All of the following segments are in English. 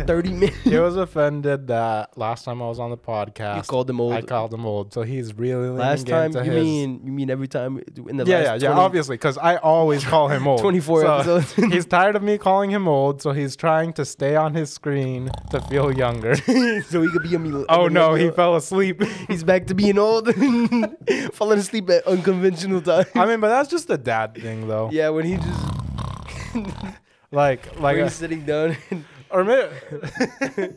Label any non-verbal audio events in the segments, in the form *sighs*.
*laughs* thirty minutes. he was offended that last time I was on the podcast, You called him old. I called him old, so he's really last time you his- mean you mean every time in the yeah, last yeah, yeah, obviously, because I always call him old. *laughs* 24 So episodes. *laughs* he's tired of me calling him old, so he's trying to stay on his screen to feel younger. so he could be a mil- oh a no, he fell asleep. He's back to being old, falling asleep at unconventional times. I mean, but that's just a dad thing, though. yeah, when he just Like, like, a, he's sitting down and or maybe,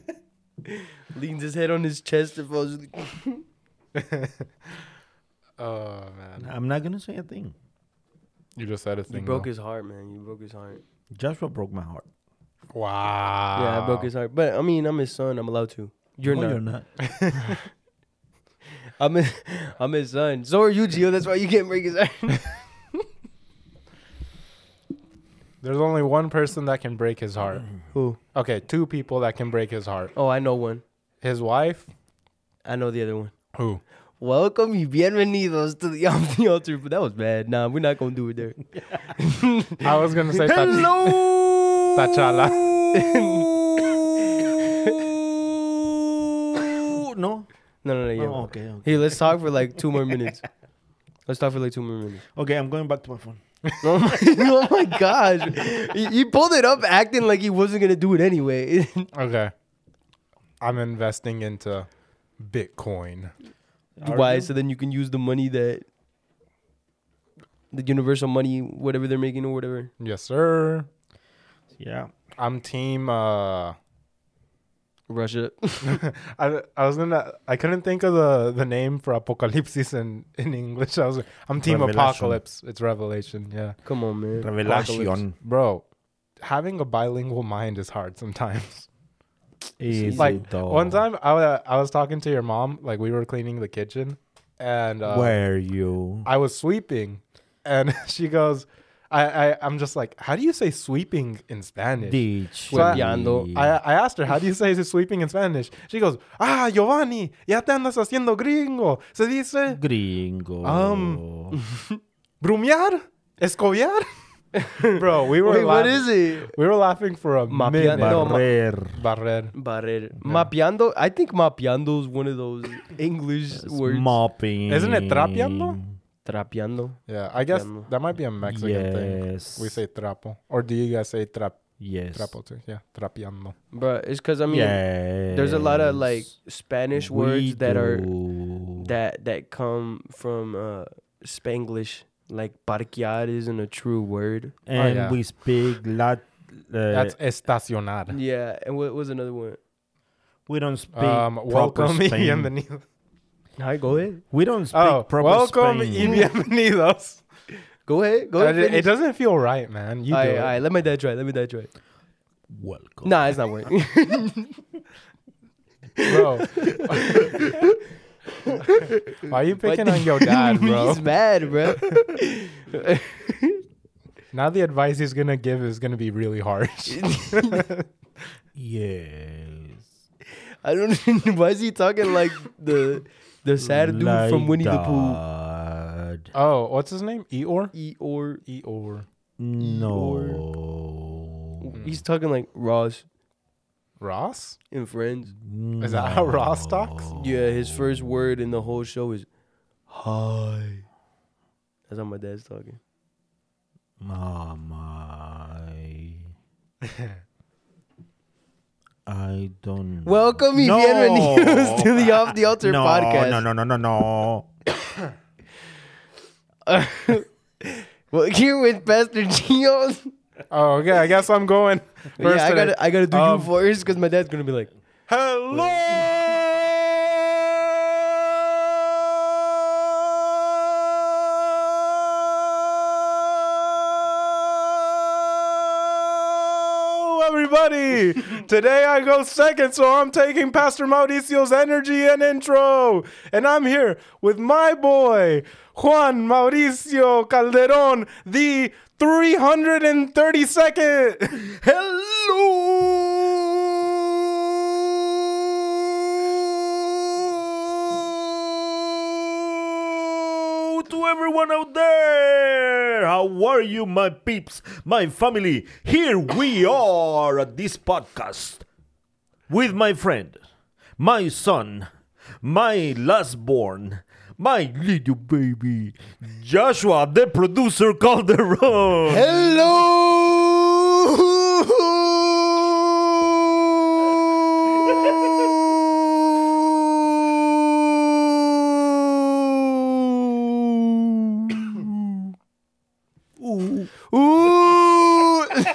*laughs* leans his head on his chest and falls asleep. *laughs* oh man, I'm not gonna say a thing. you just said a thing. You broke though. his heart, man. You broke his heart. Joshua broke my heart. Wow. Yeah, I broke his heart. But I mean, I'm his son. I'm allowed to. You're No, not. You're not. *laughs* I'm his, I'm his son. So are you, Gio. That's why you can't break his heart. There's only one person that can break his heart. Who? Okay, two people that can break his heart. Oh, I know one. His wife. I know the other one. Who? Welcome y bienvenidos to the Off the Altar. But that was bad. Nah, we're not gonna do it there. *laughs* I was gonna say. Tach- Hello. *laughs* Tachala. *laughs* no. No, no, no. Yeah. Oh, okay. Okay. Hey, let's talk for like two more minutes. Let's talk for like two more minutes. Okay, I'm going back to my phone. *laughs* Oh my, oh my gosh. He, he pulled it up acting like he wasn't going to do it anyway. *laughs* Okay. I'm investing into Bitcoin. Why? So then you can use the money that the universal money, whatever they're making or whatever. Yes, sir. Yeah. I'm team. Uh, Russia. *laughs* I I was gonna. I couldn't think of the the name for apocalypsis in in English. I was. I'm team Revelation. apocalypse. It's revelation. Yeah, Come on, man. Revelation. bro. Having a bilingual mind is hard sometimes. *laughs* Is like though? one time, I wa- I was talking to your mom. Like we were cleaning the kitchen, and uh, Where you? I was sweeping, and *laughs* she goes, I, I I'm just like, how do you say sweeping in Spanish? Ditch. So I- I, I asked her, how do you say sweeping in Spanish? She goes, ah, Giovanni, ya te andas haciendo gringo. Se dice Gringo. Um, *laughs* brumear, escobiar. *laughs* Bro, we were Wait, what laughing- is it? We were laughing for a Mapiando. minute. No, ma- Barrer. Barrer. Barrer. Mapeando. I think mapeando is one of those English words. Mopping. Isn't it trapeando? Trapeando. Yeah, I guess Trapeando. that might be a Mexican thing. We say trapo. Or do you guys say trap yes. trapo too? Yeah, trapeando. But it's because, I mean, yes. there's a lot of like Spanish We words that are that that come from uh Spanglish. Like parquear isn't a true word. and yeah. we speak Lat. Uh, That's estacionar. Yeah, and what was another one? we don't speak Um, proper welcome Spain. bienvenido. Hi, go ahead. We don't speak Oh, proper welcome y Spain. bienvenidos. *laughs* Go ahead. Go ahead. it, it finish. doesn't feel right, man. You All do right, it. all right, let my dad try. Let my dad try. Welcome. Nah, it's not working. *laughs* bro. *laughs* Why are you picking on your dad, bro? He's mad, bro. Now the advice he's gonna give is gonna be really harsh. Yes. I don't. Why is he talking like the the sad dude from Like Winnie the Pooh? that. oh, what's his name? Eeyore. Eeyore. Eeyore. No. He's talking like Ross Ross. in Friends. Is that how Ross talks? Yeah, his first word in the whole show is "hi." That's how my dad's talking. Mama. *laughs* I don't. Welcome y No. bienvenidos to the Off the Altar no, podcast. No, no, no, no, no. *coughs* Well, here with Pastor Gio. Oh, okay. I guess I'm going. First yeah, I today. gotta, I gotta do Um, you first because my dad's gonna be like, Hello, everybody. *laughs* Today I go second, so I'm taking Pastor Mauricio's energy and intro. And I'm here with my boy, Juan Mauricio Calderon, the 332nd. Hello everyone out there. How are you, my peeps, my family? Here we are at this podcast. with my friend, my son, my last born, my little baby, Joshua, the producer Calderon. Hello.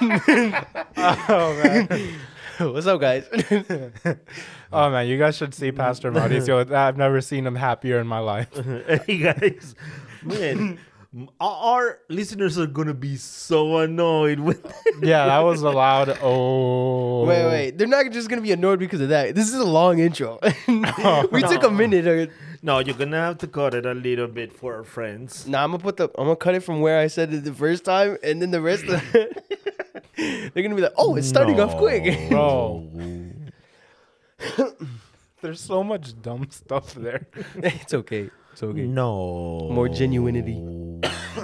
Oh man. *laughs* What's up, guys? *laughs* oh man, you guys should see Pastor Mauricio. I've never seen him happier in my life. *laughs* hey guys, man, our- our listeners are gonna be so annoyed with. Yeah, that was a loud oh. wait, wait. They're not just gonna be annoyed because of that. This is a long intro. Oh, we took a no. minute. No, you're gonna have to cut it a little bit for our friends. Nah, I'm gonna put the. I'm gonna cut it from where I said it the first time, and then the rest. Of *laughs* they're gonna be like, "Oh, it's starting off quick." *laughs* *laughs* Bro. There's so much dumb stuff there. it's okay. It's okay. No. More genuinity. *coughs* All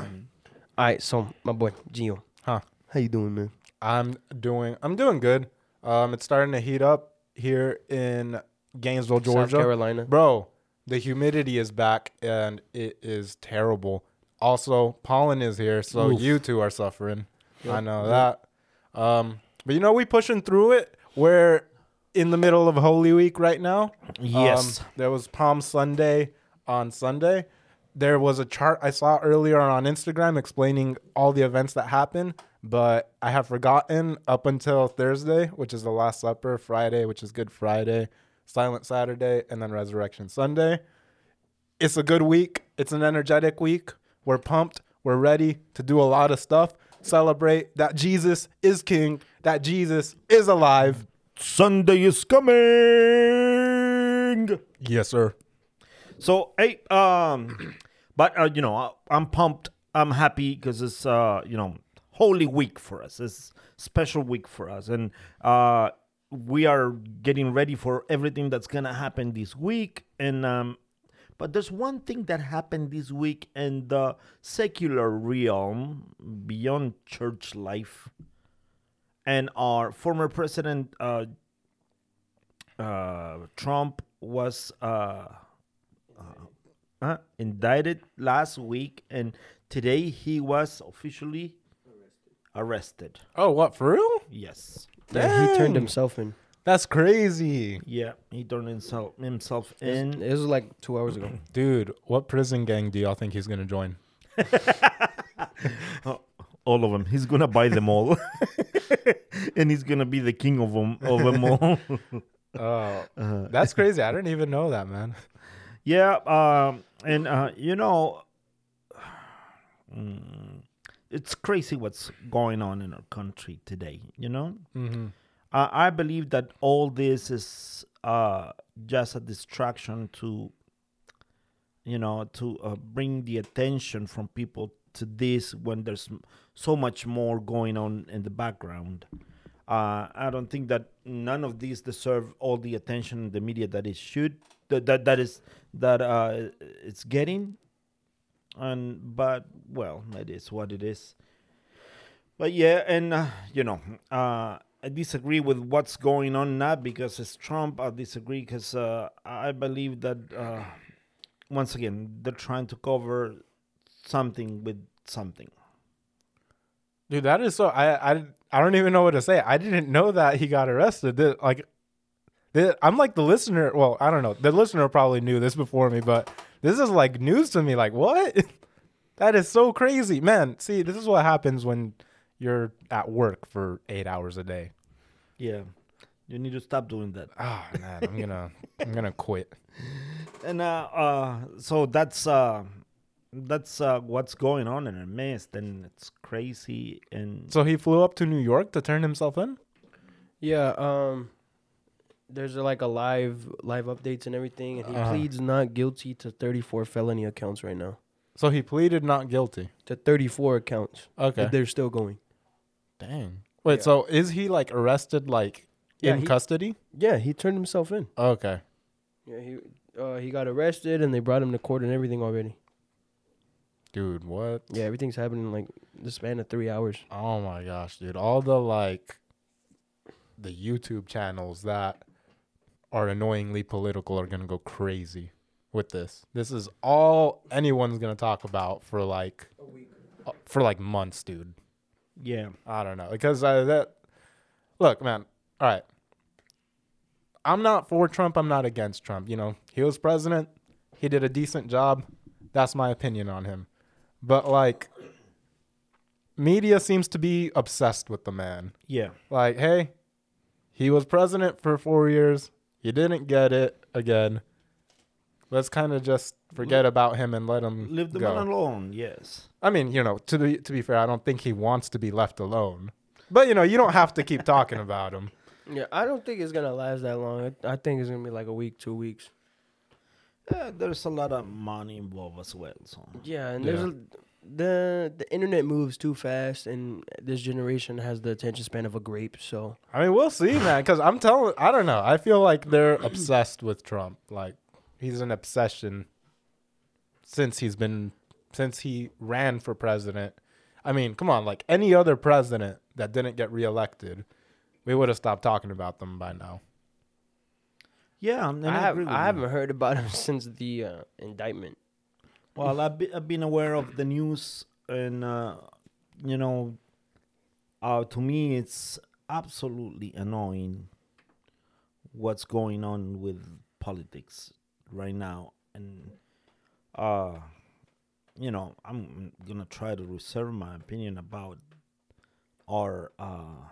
right, so my boy Gio, Huh. how you doing, man? I'm doing I'm doing good. Um it's starting to heat up here in Gainesville, Georgia. South Carolina. Bro, the humidity is back and it is terrible. Also, pollen is here, so Oof. you two are suffering. I know yep. that. Um, but you know, we pushing through it. We're in the middle of Holy Week right now. Yes. Um, there was Palm Sunday on Sunday. There was a chart I saw earlier on Instagram explaining all the events that happened, but I have forgotten up until Thursday, which is the Last Supper, Friday, which is Good Friday, Silent Saturday, and then Resurrection Sunday. It's a good week. It's an energetic week. We're pumped. We're ready to do a lot of stuff. Celebrate that Jesus is King, that Jesus is alive. Sunday is coming. Yes, sir. So hey, um, *clears throat* but uh, you know, I- I'm pumped. I'm happy because it's uh, you know, holy week for us. It's special week for us, and uh, we are getting ready for everything that's gonna happen this week. And um, but there's one thing that happened this week in the secular realm beyond church life, and our former president uh, uh, Trump was uh, uh, indicted last week, and today he was officially arrested. Oh, what for real? Yes. Yeah, he turned himself in. That's crazy. Yeah, he turned himself himself It was- in. It was like two hours ago. *clears throat* Dude, what prison gang do y'all think he's gonna join? *laughs* all of them. He's gonna buy them all, *laughs* and he's gonna be the king of them of them all. *laughs* Oh, Uh, that's crazy. I didn't even know that, man. Yeah, um, and uh, you know, *sighs* mm, it's crazy what's going on in our country today. You know, Mm-hmm. uh, I believe that all this is uh, just a distraction to, you know, to uh, bring the attention from people to this when there's so much more going on in the background. Uh, I don't think that none of these deserve all the attention in the media that it should that that, that is that uh, it's getting. And but well, it is what it is. But yeah, and uh, you know, uh, I disagree with what's going on now because it's Trump. I disagree because uh, I believe that uh, once again they're trying to cover something with something. Dude, that is so. I I I don't even know what to say. I didn't know that he got arrested. Like, I'm like the listener. Well, I don't know. The listener probably knew this before me, but this is like news to me. Like, what? *laughs* that is so crazy, man. See, this is what happens when you're at work for eight hours a day. Yeah, you need to stop doing that. Oh man, I'm gonna I'm gonna *laughs* quit. And uh, uh so that's uh, that's uh, what's going on in a midst, and it's crazy. And So he flew up to New York to turn himself in. Yeah, um there's uh, like a live live updates and everything and he Uh-huh. pleads not guilty to 34 felony accounts right now. So he pleaded not guilty. To 34 accounts. Okay. They're still going. Dang. Wait, Yeah. so is he like arrested like Yeah, in he- custody? Yeah, he turned himself in. Okay. Yeah, he uh, he got arrested and they brought him to court and everything already. Dude, what? Yeah, everything's happening in like the span of 3 hours. Oh my gosh, dude. All the like the YouTube channels that are annoyingly political are gonna go crazy with this. This is all anyone's gonna talk about for like uh, for like months, dude. Yeah. I don't know because uh, that. Look, man. All right. I'm not for Trump. I'm not against Trump. You know, he was president. He did a decent job. That's my opinion on him. But like, media seems to be obsessed with the man. Yeah. Like, hey, he was president for four years. He didn't get it again. Let's kind of just forget about him and let him Leave the go. man alone. Yes. I mean, you know, to be to be fair, I don't think he wants to be left alone. But you know, you don't have to keep talking about him. *laughs* Yeah, I don't think it's gonna last that long. I, I think it's gonna be like a week, two weeks. Uh, there's a lot of money involved as well. So Yeah, and Yeah. there's a, the the internet moves too fast, and this generation has the attention span of a grape. So I mean, we'll see, man. Because I'm telling, I don't know. I feel like they're obsessed with Trump. Like he's an obsession since he's been since he ran for president. I mean, come on, like any other president that didn't get reelected, we would have stopped talking about them by now. yeah, and I, I, have, I haven't heard about him *laughs* since the uh, indictment. Well, I've, be, I've been aware of the news, and uh, you know, uh, to me, it's absolutely annoying what's going on with politics right now, and uh, you know, I'm gonna try to reserve my opinion about our uh,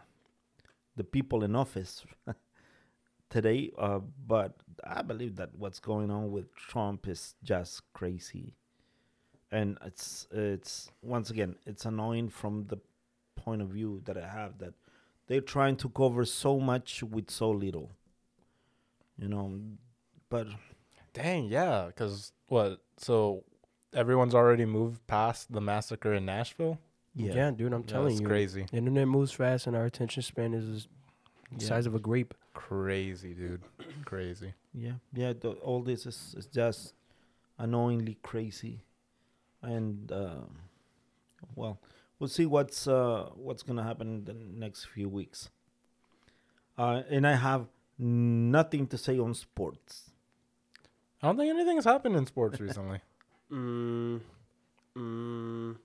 the people in office *laughs* today, uh, but I believe that what's going on with Trump is just crazy and it's it's once again it's annoying from the point of view that I have that they're trying to cover so much with so little. You know, but Dang, yeah. Because what? So everyone's already moved past the massacre in Nashville. Yeah, yeah, dude, I'm Yeah, telling that's you, crazy, the internet moves fast, and our attention span is the Yeah. size of a grape. crazy, dude, crazy. yeah, yeah. The, all this is, is just annoyingly crazy, and uh, well, we'll see what's uh, what's gonna happen in the next few weeks. Uh, and I have nothing to say on sports. I don't think anything's happened in sports recently. *laughs* Mm, mm,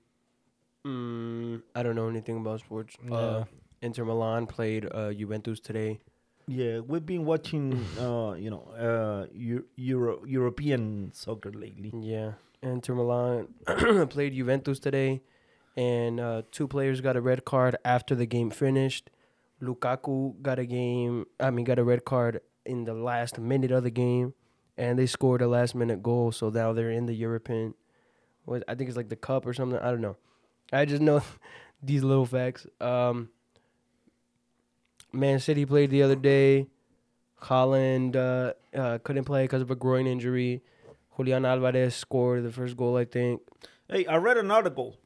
mm, I don't know anything about sports. Uh, Inter Milan played uh, Juventus today. Yeah, we've been watching, uh, you know, uh, Euro- European soccer lately. Yeah, Inter Milan *clears throat* played Juventus today, and uh, two players got a red card after the game finished. Lukaku got a game. I mean, got a red card in the last minute of the game, and they scored a last minute goal. So now they're in the European. What I think it's like the cup or something. I don't know. I just know *laughs* these little facts. Um, Man City played the other day. Haaland uh, uh, couldn't play because of a groin injury. Julian Alvarez scored the first goal, I think. Hey, I read an article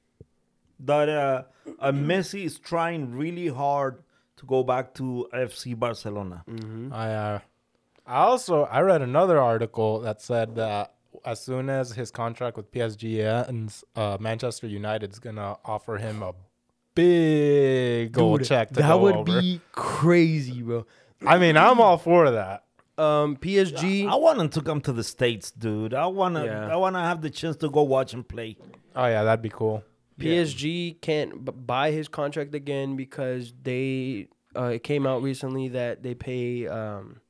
that uh, uh, Messi is trying really hard to go back to FC Barcelona. Mm-hmm. I uh, I also I read another article that said that as soon as his contract with PSG ends, uh, Manchester United's gonna offer him a big gold Dude, check to that go would over. be crazy, bro. I mean, I'm all for that. Um, PSG. I want him to come to the states, dude. I wanna, Yeah. I wanna have the chance to go watch him play. Oh yeah, that'd be cool. PSG can't b- buy his contract again because they uh, it came out recently that they pay um,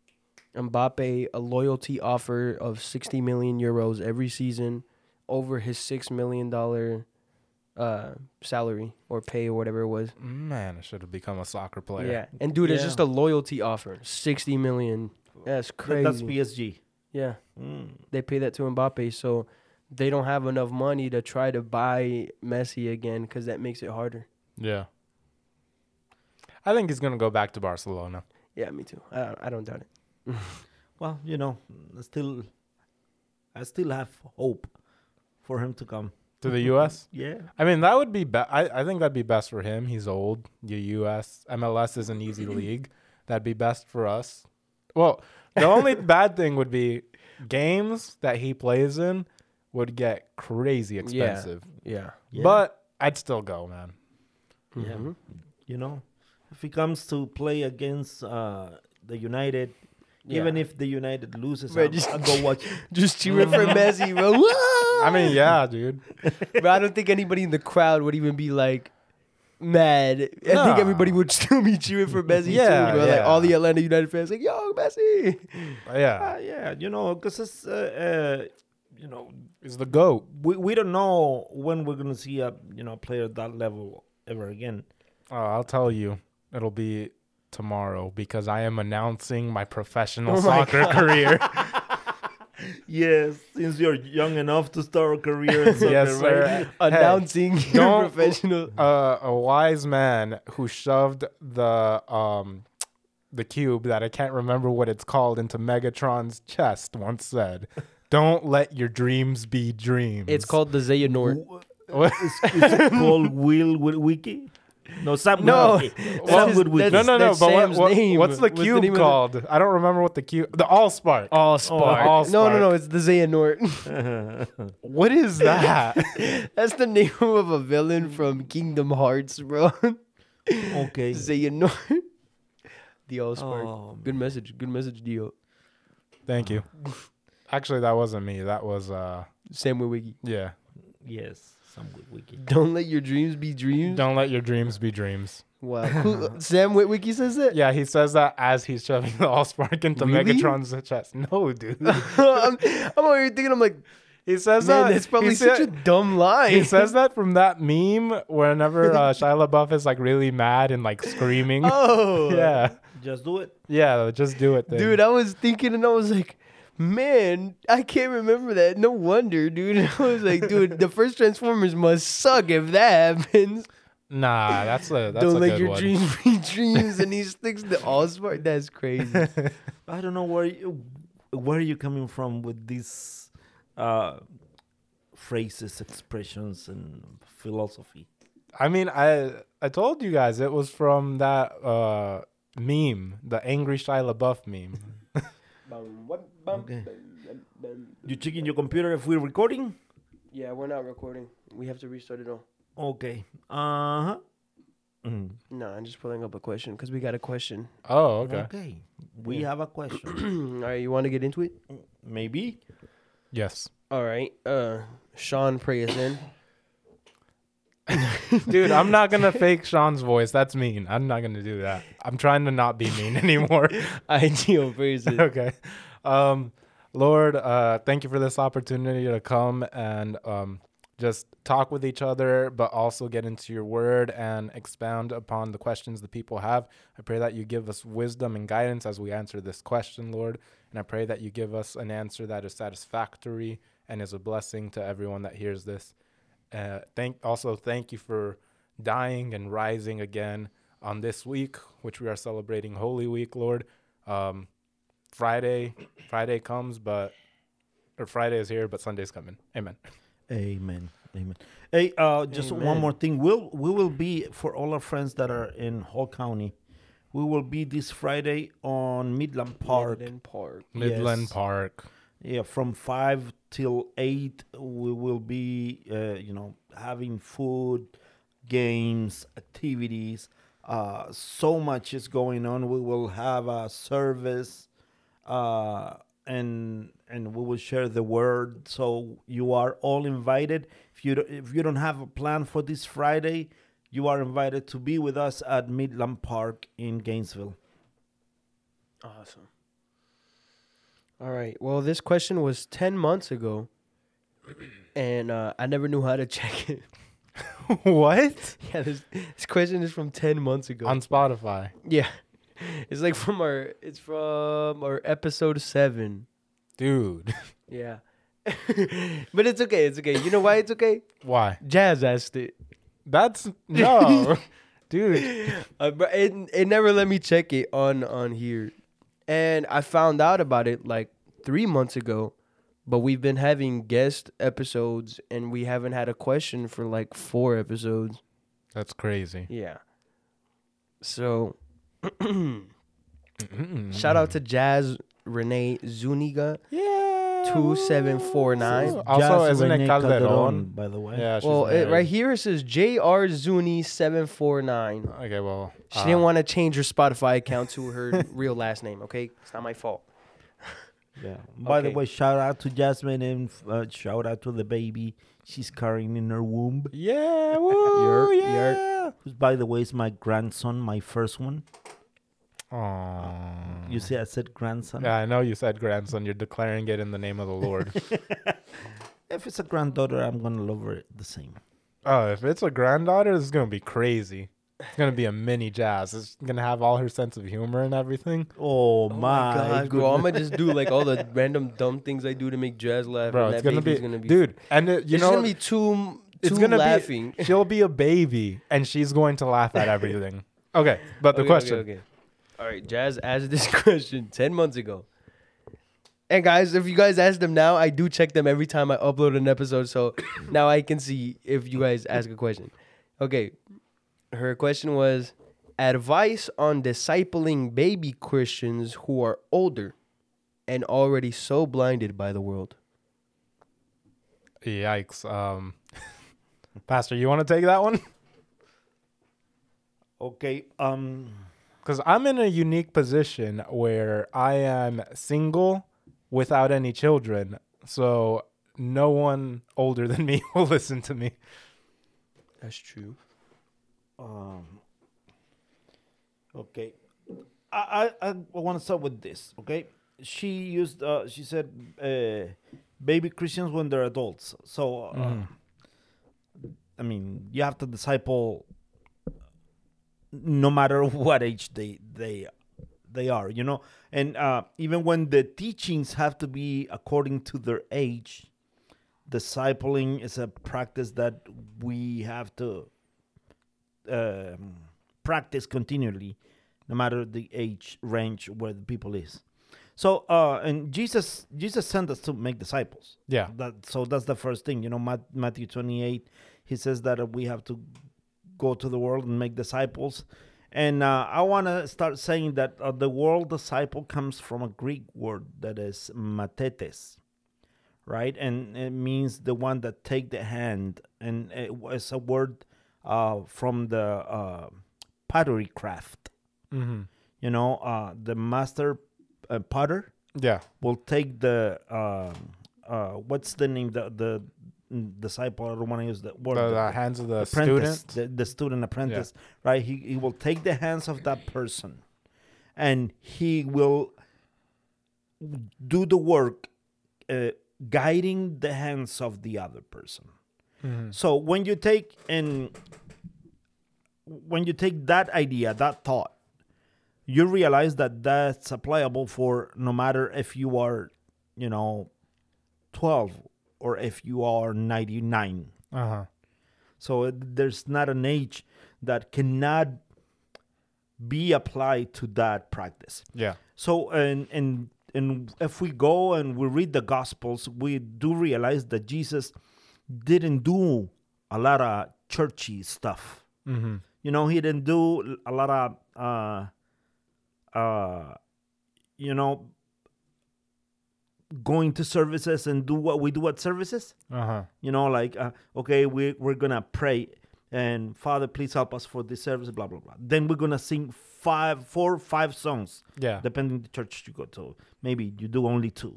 Mbappe a loyalty offer of 60 million euros every season over his six million dollar uh, salary or pay or whatever it was. Man, I should have become a soccer player. Yeah, and dude, it's Yeah. just a loyalty offer, 60 million. That's crazy. That's PSG. yeah, Mm. they pay that to Mbappe, so they don't have enough money to try to buy Messi again because that makes it harder. Yeah. I think he's gonna go back to Barcelona. Yeah, me too. I, I don't doubt it. *laughs* Well, you know, I still, I still have hope for him to come. To the U.S. *laughs* Yeah. I mean, that would be. Be- I I think that'd be best for him. He's old. The U.S. MLS is an easy *clears throat* league. That'd be best for us. Well, the only *laughs* bad thing would be games that he plays in would get crazy expensive. Yeah. Yeah. But I'd still go, man. Yeah. Mhm. You know, if he comes to play against uh, the United, Even if the United loses, Bro, I'll, just- I'll go watch. *laughs* Just cheering for Messi, bro. *laughs* I mean, yeah, dude. Bro, I don't think anybody in the crowd would even be like mad. I think everybody would *laughs* still be cheering for Messi Yeah, too, bro. Like all the Atlanta United fans, like, yo, Messi. Yeah, Uh, yeah, you know, because it's, uh, uh, you know, he's the goat. we, we don't know when we're gonna see a you know player at that level ever again. Oh, I'll tell you, it'll be tomorrow because I am announcing my professional Oh my soccer career. *laughs* Yes, since you're young enough to start a career in *laughs* soccer, yes, sir. right? Announcing *laughs* your professional. uh, a wise man who shoved the um the cube that I can't remember what it's called into Megatron's chest once said, "Don't let your dreams be dreams." It's called the Xehanort. What? Is, is it called Will Wi- Wiki? No, Sam No, Wiki. *laughs* Sam his- Wood Wiki. no, no, no. But what, Sam's what- name. what's the What's the cube name of the- called? I don't remember what the cube. The Allspark. All Spark. All No, no, no. It's the Xehanort. *laughs* *laughs* What is that? That's the name of a villain from Kingdom Hearts, bro. okay. Xehanort. The All Spark. Oh, Good message. Good message, Gio. Thank you. Actually, that wasn't me. That was uh, Samuel Wiggy. yeah. yes, Sam Witwicky. Don't let your dreams be dreams. Don't let your dreams be dreams. Wow. *laughs* Who, Sam Witwicky says it? Yeah, he says that as he's shoving the Allspark into Really? Megatron's chest. No, dude. *laughs* I'm, I'm over here thinking, I'm like, He says man, that. that's probably he such said- a dumb line. He says that from that meme whenever uh, *laughs* Shia LaBeouf is like really mad and like screaming. oh. yeah, Just do it. yeah, just do it. Thing. Dude, I was thinking and I was like, man, I can't remember that. No wonder, dude. *laughs* I was like, dude, *laughs* the first Transformers must suck if that happens. nah, that's a that's Don't a let good your one. dreams be *laughs* dreams. And he sticks the Allspark. That's crazy. I don't know where you, where are you coming from with these uh, phrases, expressions, and philosophy. I mean, I I told you guys it was from that uh, meme, the angry Shia LaBeouf meme. Okay. You checking your computer if we're recording? Yeah, we're not recording. We have to restart it all. Okay. Uh huh. Mm. No, I'm just pulling up a question because we got a question. Oh, okay. Okay. We Yeah. have a question. *clears throat* all right, you want to get into it? Maybe. Yes, All right. Uh, Sean, pray us in. *laughs* dude. I'm not gonna fake Sean's voice. That's mean. I'm not gonna do that. I'm trying to not be mean *laughs* anymore. *laughs* Ideal person. okay. Um, Lord, uh, thank you for this opportunity to come and um, just talk with each other, but also get into your word and expound upon the questions the people have. I pray that you give us wisdom and guidance as we answer this question, Lord. And I pray that you give us an answer that is satisfactory and is a blessing to everyone that hears this. Uh, thank also thank you for dying and rising again on this week, which we are celebrating Holy Week, Lord. Um, Friday, Friday comes, but or Friday is here, but Sunday's coming. Amen. Amen. Amen. Hey, uh, just one more thing. We'll we will be for all our friends that are in Hall County. We will be this Friday on Midland Park. Midland Park. Midland Yes. Park. Yeah, from five till eight, we will be, uh, you know, having food, games, activities. Uh, so much is going on. We will have a service, uh, and and we will share the word. So you are all invited. If you if you don't have a plan for this Friday, you are invited to be with us at Midland Park in Gainesville. Awesome. All right. Well, this question was 10 months ago, and uh, I never knew how to *laughs* check it. *laughs* what? yeah, this, this question is from 10 months ago. On Spotify. yeah. *laughs* It's like from our it's from our episode 7. Dude. Yeah. but it's okay. It's okay. You know why it's okay? Why? Jazz asked it. That's no. Dude. Uh, but it, it never let me check it on on here, and I found out about it like three months ago. But we've been having guest episodes, and we haven't had a question for like four episodes. That's crazy. Yeah. So *clears throat* mm-hmm. shout out to Jazz Renee Zuniga. Yeah. Two seven four nine. Also, Jazz isn't it Renee Calderon? by the way? Yeah. She's Well, it, married. right here it says J.R. Zuni seven four nine. Okay. Well. She uh, didn't want to change her Spotify account to her *laughs* real last name. Okay, it's not my fault. Yeah. *laughs* By the Okay. way, shout out to Jasmine and uh, shout out to the baby she's carrying in her womb. Yeah, *laughs* woo, Yerk, yeah. Who's, by the way, is my grandson, my first one. Aw. You see, I said grandson. Yeah, I know you said grandson. You're declaring it in the name of the Lord. *laughs* If it's a granddaughter, I'm gonna love her the same. oh, if it's a granddaughter, this is gonna be crazy. It's gonna be a mini jazz. It's gonna have all her sense of humor and everything. Oh, Oh my, God, bro! I'm gonna just do like all the random dumb things I do to make Jazz laugh. Bro, and it's that gonna be, gonna be dude. And it, you it's know, gonna be too it's too gonna laughing. be. She'll be a baby, and she's going to laugh at everything. *laughs* Okay, but the Okay, question. Okay, okay. All right, Jazz asked this *laughs* question ten months ago. And guys, if you guys ask them now, I do check them every time I upload an episode, so *coughs* now I can see if you guys ask a question. Okay, her question was advice on discipling baby Christians who are older and already so blinded by the world. Yikes. Um, *laughs* Pastor, you want to take that one? Okay. Um. Because I'm in a unique position where I am single without any children. So no one older than me *laughs* will listen to me. That's true. Um, okay, I I, I want to start with this. Okay, she used uh, she said uh, baby Christians when they're adults. So uh, Mhm. I mean, you have to disciple no matter *laughs* what age they they they are. You know, and uh, even when the teachings have to be according to their age. Discipling is a practice that we have to um, practice continually, no matter the age range where the people is. So, uh, and Jesus, Jesus sent us to make disciples. Yeah. That so that's the first thing. You know, Mat- Matthew twenty eight, he says that uh, we have to go to the world and make disciples. And uh, I want to start saying that uh, the word disciple comes from a Greek word that is matetes, right? And it means the one that take the hand, and it was a word uh, from the uh, pottery craft. Mm-hmm. You know, uh, the master uh, potter Yeah. will take the what's the name the the disciple. I don't want to use the word. The, the- the hands of the student. the, the student apprentice, right? He he will take the hands of that person, and he will do the work, uh, guiding the hands of the other person. Mhm. So when you take and when you take that idea, that thought, you realize that that's applicable for no matter if you are, you know, twelve or if you are ninety nine. Uh-huh. So it- there's not an age that cannot be applied to that practice. Yeah. So and and and if we go and we read the gospels, we do realize that Jesus didn't do a lot of churchy stuff. Mm-hmm. You know, he didn't do a lot of uh uh you know going to services and do what we do at services. Uh-huh. you know like uh, okay we, we're gonna pray and father please help us for this service blah blah blah. Then we're gonna sing five four five songs Yeah. depending the church you go to. Maybe you do only two.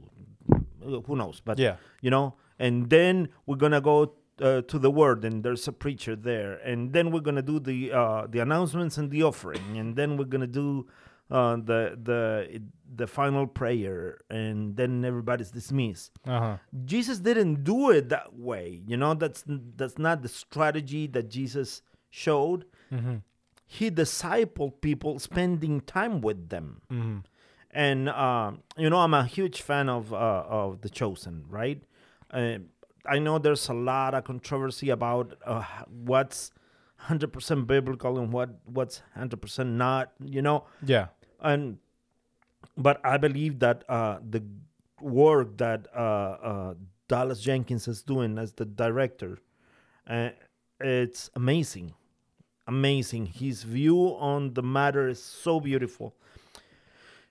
Who knows? But yeah. you know and then we're gonna go uh, to the word and there's a preacher there. And then we're gonna do the uh, the announcements and the offering. And then we're gonna do uh, the the the final prayer and then everybody's dismissed Uh-huh. Jesus didn't do it that way. You know, that's that's not the strategy that Jesus showed. Mm-hmm. He discipled people, spending time with them. Mm-hmm. And um, you know, I'm a huge fan of uh, of The Chosen. Right? Uh, I know there's a lot of controversy about uh, what's 100% biblical and what what's 100% not. You know, Yeah. And but I believe that uh, the work that uh, uh, Dallas Jenkins is doing as the director, uh, it's amazing, amazing. His view on the matter is so beautiful,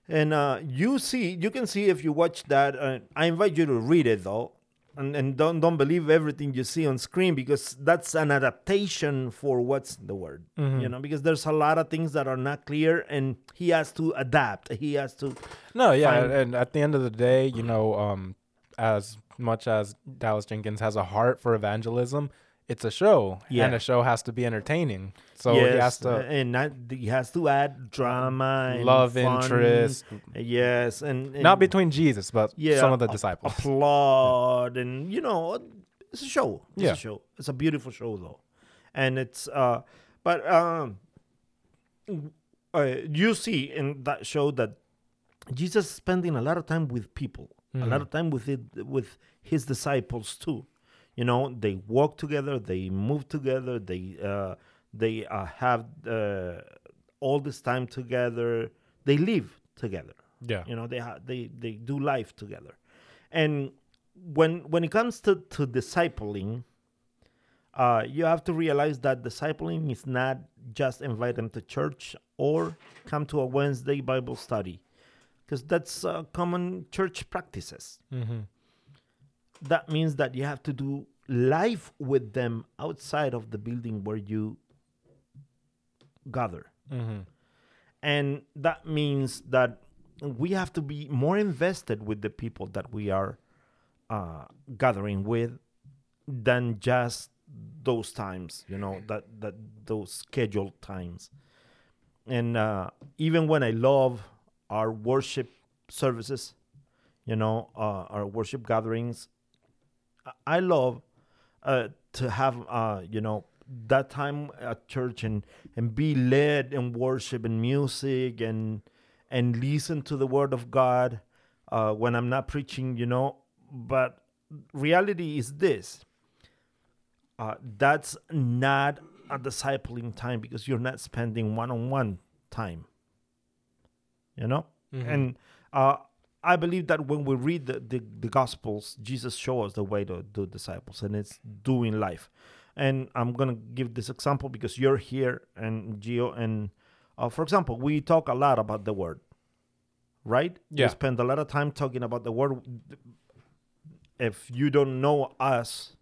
and uh, you see, you can see if you watch that. Uh, I invite you to read it though. And, and don't don't believe everything you see on screen because that's an adaptation for what's the word you know because there's a lot of things that are not clear and he has to adapt. He has to No, yeah, find- and at the end of the day, you know, um, as much as Dallas Jenkins has a heart for evangelism, it's a show, Yeah. and a show has to be entertaining. So he has to and not, he has to add drama and love fun. interest, yes and, and not between Jesus, but yeah, some of the a- disciples. *laughs* applaud and you know it's a show it's Yeah. a show it's a beautiful show though and it's uh but um uh, you see in that show that jesus is spending a lot of time with people a lot of time with it with his disciples too you know they walk together they move together they uh they uh, have uh, all this time together they live together Yeah. you know they ha- they they do life together and when when it comes to to discipling uh, you have to realize that discipling is not just invite them to church or come to a wednesday bible study because that's uh, common church practices Mm-hmm. That means that you have to do life with them outside of the building where you gather Mm-hmm. and that means that we have to be more invested with the people that we are uh, gathering with than just those times you know that that those scheduled times and uh, even when i love our worship services you know uh, our worship gatherings I- love uh, to have uh, you know that time at church and and be led in worship and music and and listen to the word of God uh, when I'm not preaching, you know. But reality is this: uh, that's not a discipling time because you're not spending one-on-one time. You know, and uh, I believe that when we read the, the, the Gospels, Jesus shows us the way to do disciples, and it's doing life. And I'm gonna give this example because you're here and Gio, and uh, for example, we talk a lot about the Word, right? Yeah. We spend a lot of time talking about the Word. If you don't know us,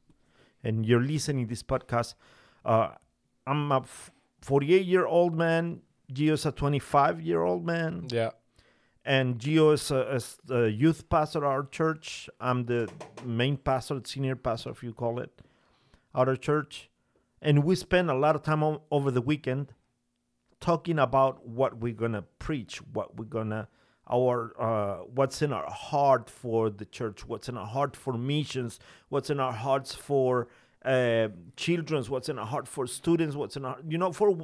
and you're listening this podcast, uh, I'm a 48 year old man. Gio's a 25 year old man Yeah. And Gio is a, is a youth pastor at our church. I'm the main pastor, senior pastor, if you call it, at our church. And we spend a lot of time o- over the weekend talking about what we're gonna preach, what we're gonna our uh, what's in our heart for the church, what's in our heart for missions, what's in our hearts for uh, children's, what's in our heart for students, what's in our you know for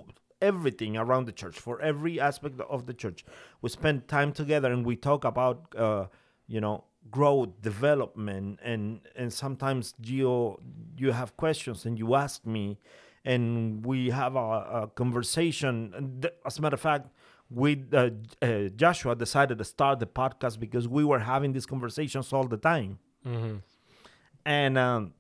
everything around the church, for every aspect of the church. We spend time together and we talk about uh, you know growth, development, and and sometimes Gio, you have questions and you ask me, and we have a, a conversation. As a matter of fact, we uh, uh, Joshua decided to start the podcast because we were having these conversations all the time, Mm-hmm. and. Um,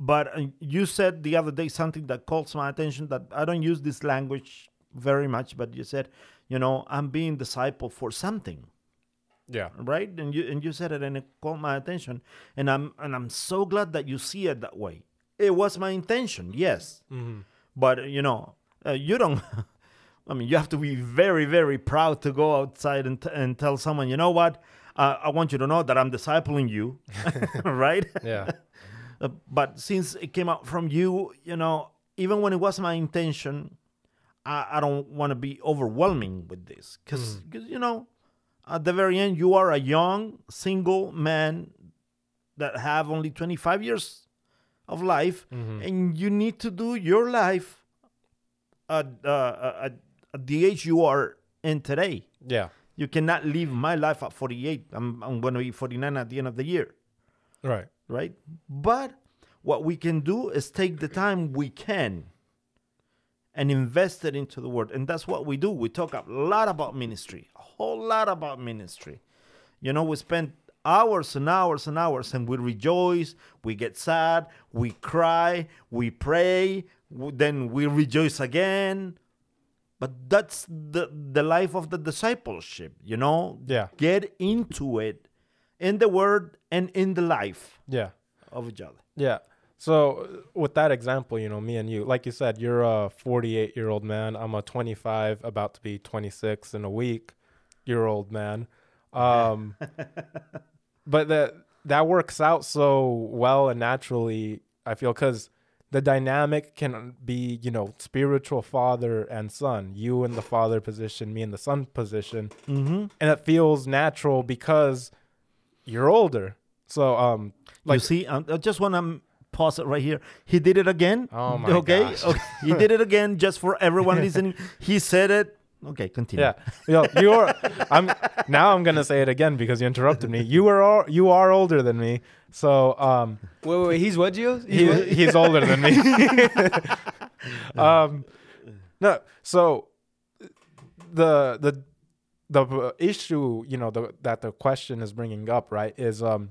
but uh, you said the other day something that calls my attention that I don't use this language very much, but you said, you know, I'm being disciple for something. Yeah. right? And you and you said it and it caught my attention. And i'm and i'm so glad that you see it that way. It was my intention yes. Mm-hmm. but you know uh, you don't *laughs* i mean you have to be very very proud to go outside and, t- and tell someone you know what? Uh, i want you to know that i'm discipling you. *laughs* *laughs* Right? Yeah. Uh, but since it came out from you, you know, even when it was my intention, I, I don't want to be overwhelming with this because, you know, at the very end, you are a young single man that have only 25 years of life, and you need to do your life at, uh, at, at the age you are in today. Yeah. You cannot live my life at 48. I'm, I'm going to be 49 at the end of the year Right. Right? But what we can do is take the time we can and invest it into the word. And that's what we do. We talk a lot about ministry, a whole lot about ministry. You know, we spend hours and hours and hours and we rejoice, we get sad, we cry, we pray, then we rejoice again. But that's the the life of the discipleship, you know? Yeah. Get into it in the word and in the life Yeah. of each other. Yeah. So with that example, you know, me and you, like you said, you're a 48 year old man. I'm a 25, about to be 26 in a week year old man. Um, *laughs* but that that works out so well and naturally. I feel because the dynamic can be, you know, spiritual father and son. You in the father position, me in the son position, Mm-hmm. and it feels natural because you're older. So, um, you like see, um, I just want to pause it right here. He did it again. Oh my *laughs* okay. gosh. okay. he did it again just for everyone listening. *laughs* He said it. Okay, continue. Yeah, Yo, you are. I'm now. I'm gonna say it again because you interrupted me. You are. all- You are older than me, so um, Wait, wait, wait. He's what, Gio? He's he, what? he's older than me. *laughs* um, no, so the the the issue, you know, the, that the question is bringing up, right, is um,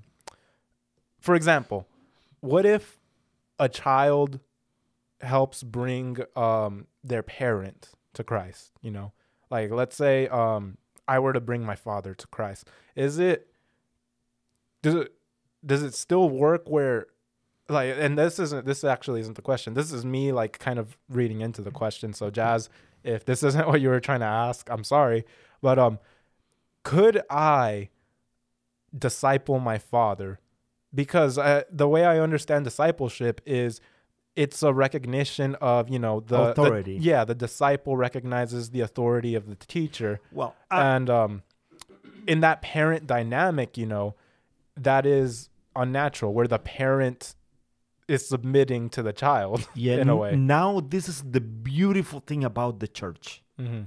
for example, what if a child helps bring um their parent to Christ? You know, like let's say um I were to bring my father to Christ, is it does it does it still work where like and this isn't this actually isn't the question. This is me like kind of reading into the question. So jazz if this isn't *laughs* what you were trying to ask i'm sorry but um could i disciple my father because uh, the way i understand discipleship is it's a recognition of you know the the- Authority. yeah the disciple recognizes the authority of the teacher Well, I, and um in that parent dynamic you know that is unnatural where the parent is submitting to the child yeah. *laughs* in a way Now, this is the beautiful thing about the church. mm-hmm.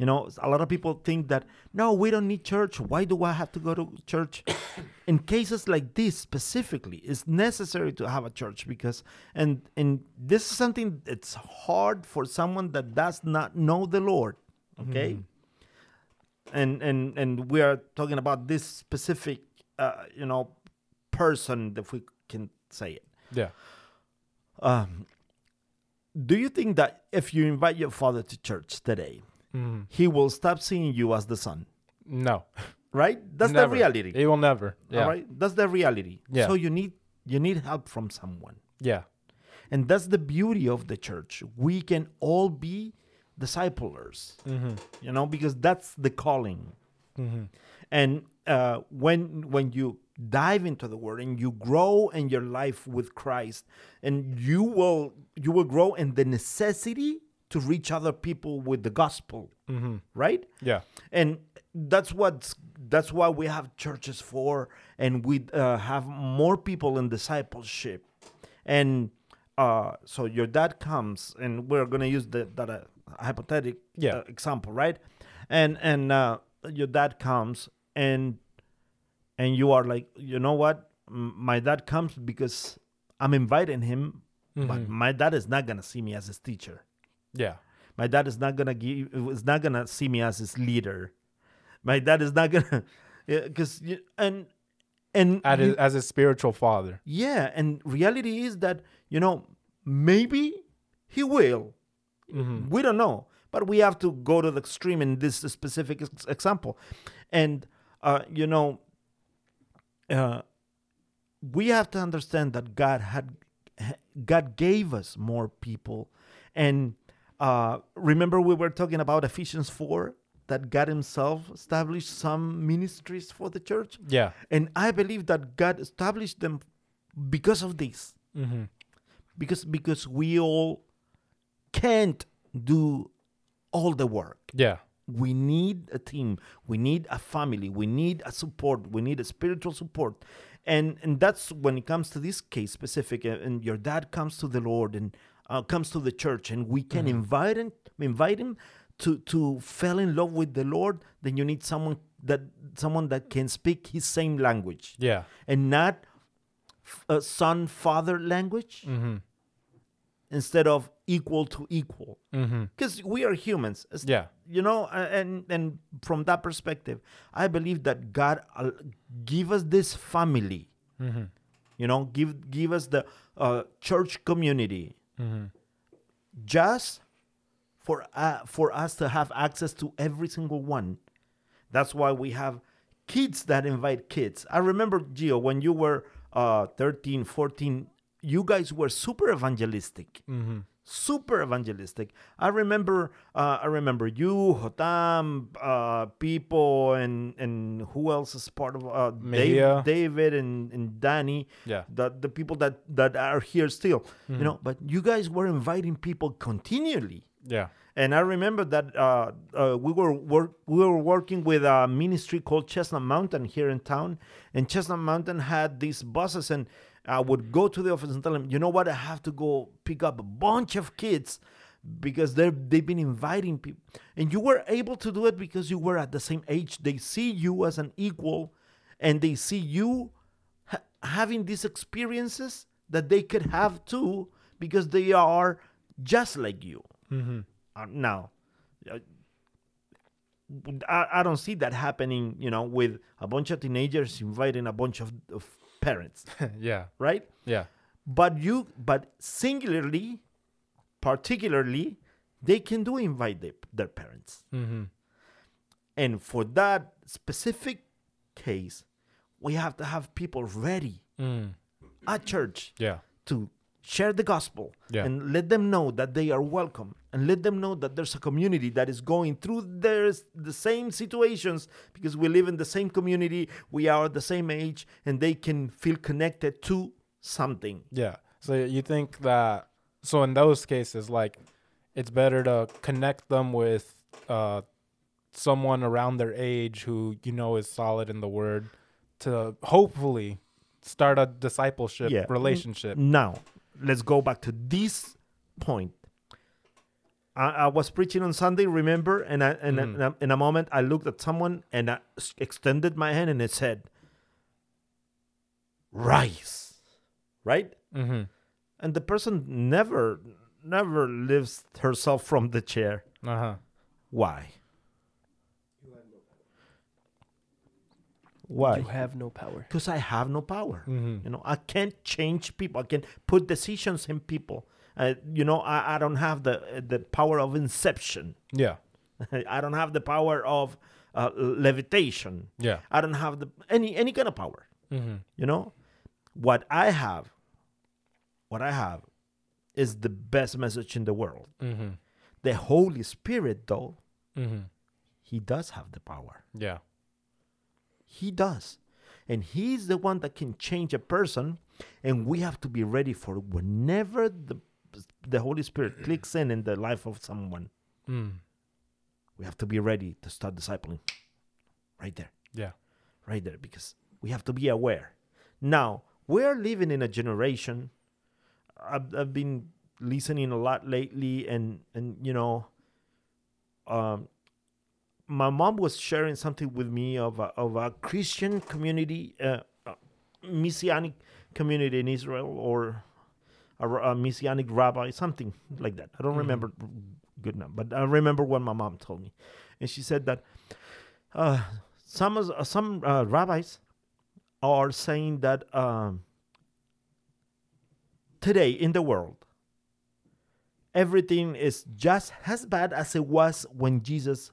You know, a lot of people think that no, we don't need church. Why do I have to go to church? *coughs* In cases like this specifically, it's necessary to have a church because and and this is something that's hard for someone that does not know the Lord. Okay, and and and we are talking about this specific, uh, you know, person, if we can say it. yeah Um, do you think that if you invite your father to church today, mm-hmm. he will stop seeing you as the son? no Right? That's Never. the reality. He will never yeah All right? That's the reality. Yeah. So you need you need help from someone. yeah And that's the beauty of the church. We can all be disciplers, mm-hmm. you know, because that's the calling. Mm-hmm. And uh, when when you dive into the word and you grow in your life with Christ, and you will you will grow in the necessity to reach other people with the gospel, Mm-hmm. right? yeah And that's what that's why we have churches for, and we uh, have more people in discipleship, and uh, so your dad comes, and we're gonna use the, that uh, hypothetical Yeah. uh, example, right? And and uh, your dad comes, and and you are like, you know what? My dad comes because I'm inviting him, but Mhm. my dad is not gonna see me as his teacher. Yeah My dad is not gonna give is not gonna see me as his leader. My dad is not gonna *laughs* because and and as, you- his, as a spiritual father yeah, and reality is that you know maybe he will. mm-hmm. We don't know, but we have to go to the extreme in this specific ex- example, and uh, you know, uh, we have to understand that God had God gave us more people, and uh, remember we were talking about Ephesians four that God Himself established some ministries for the church, yeah. And I believe that God established them because of this. Mm-hmm. because because we all can't do all the work. Yeah. We need a team. We need a family. We need a support. We need a spiritual support. And and that's when it comes to this case specific and your dad comes to the lord and uh, comes to the church and we can invite him invite him to to fall in love with the lord then you need someone that someone that can speak his same language. Yeah. And not uh, son father language mm-hmm. instead of equal to equal. Mm-hmm. because we are humans. Yeah. you know and and from that perspective i believe that god uh, give us this family. Mm-hmm. you know give give us the uh, church community Mm-hmm. just for uh, for us to have access to every single one that's why we have kids that invite kids. I remember Gio when you were uh 13, 14, you guys were super evangelistic. Super evangelistic. I remember uh, I remember you, Hotam, uh, people and and who else is part of uh. Dave, David and, and Danny. Yeah. The the people that that are here still. You know, but you guys were inviting people continually. Yeah. And I remember that uh, uh, we were work, we were working with a ministry called Chestnut Mountain here in town, and Chestnut Mountain had these buses, and I would go to the office and tell them, you know what, I have to go pick up a bunch of kids because they they've been inviting people, and you were able to do it because you were at the same age. They see you as an equal, and they see you ha- having these experiences that they could have too because they are just like you. Uh, now, uh, I, I don't see that happening, you know, with a bunch of teenagers inviting a bunch of, of parents, *laughs* yeah. right? Yeah. But you, but singularly, particularly, they can do invite their, their parents. Mm-hmm. And for that specific case, we have to have people ready Mm. at church Yeah. to share the gospel Yeah. and let them know that they are welcome and let them know that there's a community that is going through their, the same situations because we live in the same community we are the same age and they can feel connected to something Yeah. So you think that so in those cases, like it's better to connect them with uh someone around their age who you know is solid in the word to hopefully start a discipleship Yeah. relationship. now let's go back to this point I, I was preaching on Sunday, remember, and I, and in, a, in a moment I looked at someone and I extended my hand and it said, "Rise," right? Mm-hmm. and the person never never lifts herself from the chair Uh-huh. why why You have no power. because i have no power Mhm. you know i can't change people i can put decisions in people uh, you know I, I don't have the the power of inception Yeah. *laughs* i don't have the power of uh, levitation Yeah. i don't have the any any kind of power Mm-hmm. you know what i have what i have is the best message in the world Mm-hmm. the holy spirit though Mm-hmm. he does have the power Yeah. He does and he's the one that can change a person and we have to be ready for whenever the the holy spirit *clears throat* clicks in in the life of someone Mm. we have to be ready to start discipling right there Yeah. right there because we have to be aware. Now, we're living in a generation. I've, I've been listening a lot lately, and and you know, um, my mom was sharing something with me of a, of a Christian community, uh, messianic community in Israel, or a, a messianic rabbi, something like that. I don't remember good enough, but I remember what my mom told me, and she said that uh, some uh, some uh, rabbis are saying that um, today in the world everything is just as bad as it was when Jesus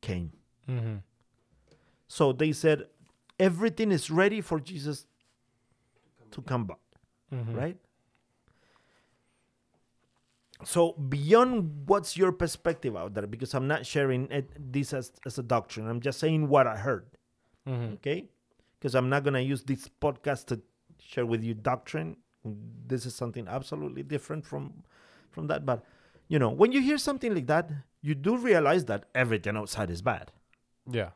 came. Mm-hmm. So they said everything is ready for Jesus to come back, Mm-hmm. right? So beyond what's your perspective out there, because I'm not sharing it, this as, as a doctrine. I'm just saying what I heard. Mm-hmm. okay? Because I'm not gonna use this podcast to share with you doctrine. This is something absolutely different from from that. But you know, when you hear something like that, you do realize that everything outside is bad. Yeah.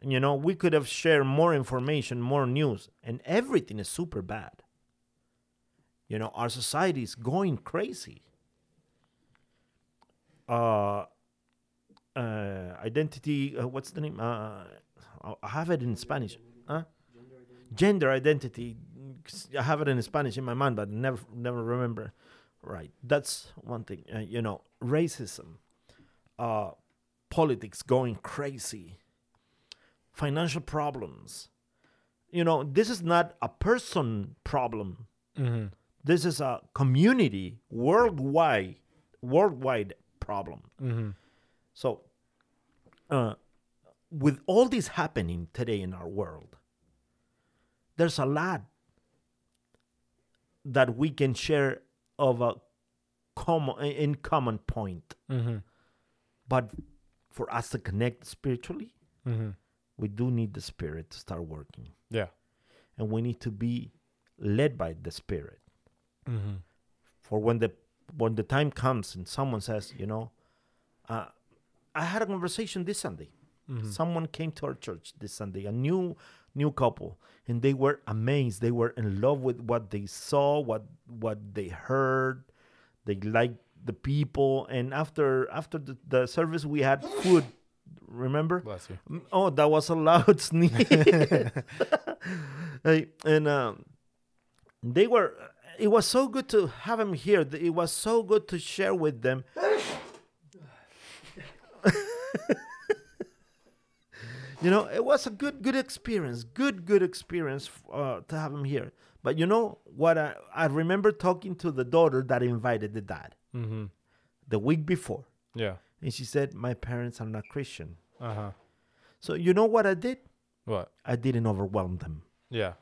You know, we could have shared more information, more news, and everything is super bad. You know, our society is going crazy. Uh, uh, identity. Uh, what's the name? Uh, I have it in Spanish. Huh? Gender identity. I have it in Spanish in my mind, but never, never remember. Right. That's one thing. Uh, you know, racism. Uh, politics going crazy financial problems. You know, this is not a person problem. Mm-hmm. This is a community worldwide worldwide problem. Mm-hmm. So uh with all this happening today in our world, there's a lot that we can share of a common in common point. Mm-hmm. But for us to connect spiritually, Mm-hmm. we do need the spirit to start working. Yeah. And we need to be led by the spirit. Mm-hmm. For when the when the time comes and someone says, you know, uh, I had a conversation this Sunday. Mm-hmm. Someone came to our church this Sunday, a new new couple, and they were amazed. They were in love with what they saw, what what they heard. They liked the people, and after after the, the service, we had food. Remember? Bless you. Mm, Oh, that was a loud *laughs* sneeze. Hey, and um, they were. It was so good to have him here. It was so good to share with them. *laughs* you know, it was a good, good experience. Good, good experience uh, to have him here. But you know what? I, I remember talking to the daughter that invited the dad Mm-hmm. the week before, Yeah. and she said, "My parents are not Christian." Uh huh. So you know what I did? What? I didn't overwhelm them. Yeah.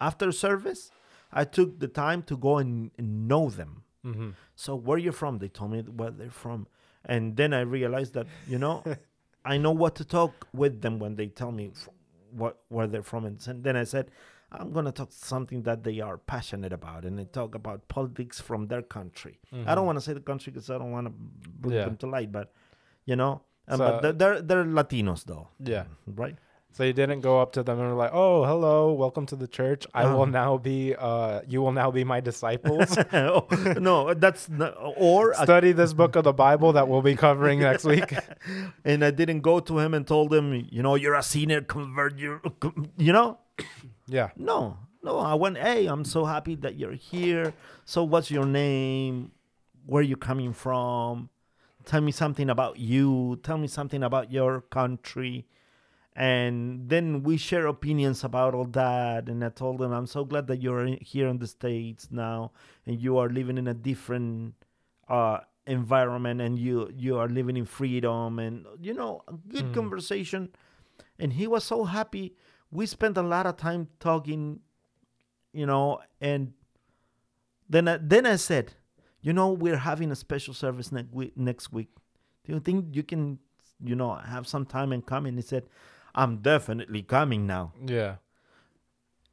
After service, I took the time to go and, and know them. Mm-hmm. So where you from? They told me where they're from, and then I realized that you know, *laughs* I know what to talk with them when they tell me f- what where they're from, and then I said, I'm gonna talk something that they are passionate about, and they talk about politics from their country. I don't want to say the country because I don't want to bring Yeah. them to light, but you know, um, So- but they're, they're they're Latinos though, Yeah. right? So you didn't go up to them and were like, "Oh, hello, welcome to the church. I will Uh-huh. now be, uh, you will now be my disciples. *laughs* Oh, no, that's not, or a Study this book of the Bible that we'll be covering next week." *laughs* and I didn't go to him and told him, you know, you're a senior convert, you you know. Yeah. No, no. I went, hey, I'm so happy that you're here. So, what's your name? Where you coming from? Tell me something about you. Tell me something about your country. And then we share opinions about all that. And I told them, I'm so glad that you're here in the States now and you are living in a different uh, environment and you, you are living in freedom and, you know, a good Mm. conversation. And he was so happy. We spent a lot of time talking, you know, and then I, then I said, you know, we're having a special service next week. Next week, do you think you can, you know, have some time and come? And he said, I'm definitely coming now. Yeah.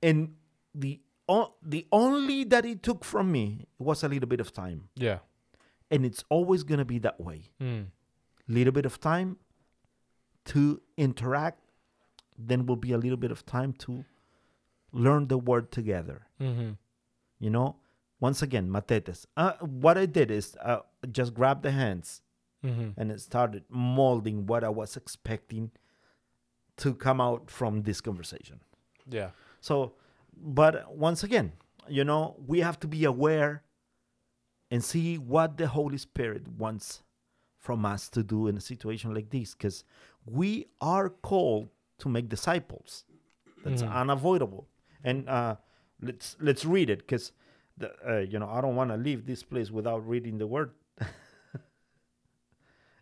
And the o- the only that it took from me was a little bit of time, Yeah. and it's always gonna be that way. Mm. Little bit of time to interact, then will be a little bit of time to learn the word together. Mm-hmm. you know once again matetes uh, what i did is uh, just grab the hands Mm-hmm. and it started molding what i was expecting to come out from this conversation Yeah. so but once again you know we have to be aware and see what the holy spirit wants from us to do in a situation like this because we are called to make disciples that's Mhm. unavoidable and uh, let's let's read it because uh, you know i don't want to leave this place without reading the word *laughs*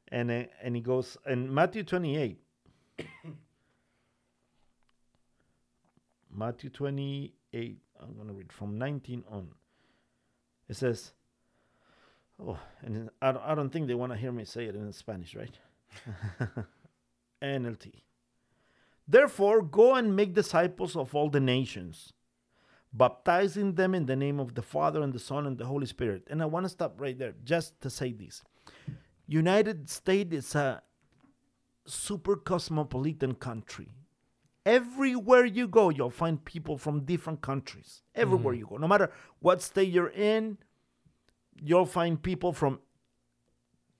and uh, and he goes in matthew 28 Matthew 28, I'm going to read from 19 on. It says, oh, and I don't, I don't think they want to hear me say it in Spanish, right? *laughs* NLT. Therefore, go and make disciples of all the nations, baptizing them in the name of the Father and the Son and the Holy Spirit. And I want to stop right there just to say this. United States is a super cosmopolitan country everywhere you go you'll find people from different countries everywhere mm-hmm. you go no matter what state you're in you'll find people from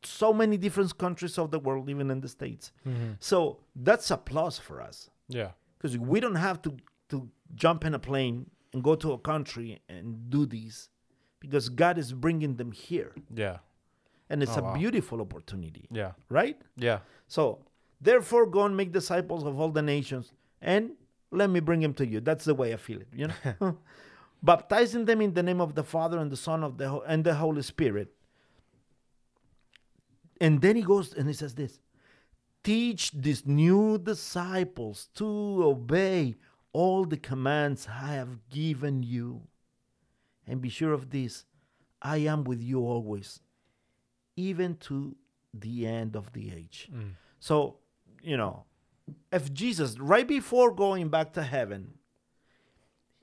so many different countries of the world even in the states Mm-hmm. so that's a plus for us Yeah. because we don't have to to jump in a plane and go to a country and do these because god is bringing them here Yeah. and it's Oh, a wow. beautiful opportunity Yeah. right Yeah. so, therefore, go and make disciples of all the nations, and let me bring him to you. That's the way I feel it, you know. *laughs* *laughs* Baptizing them in the name of the Father and the Son of the Ho- and the Holy Spirit. And then he goes and he says this: teach these new disciples to obey all the commands I have given you. And be sure of this I am with you always, even to the end of the age. Mm. So, you know, if Jesus, right before going back to heaven,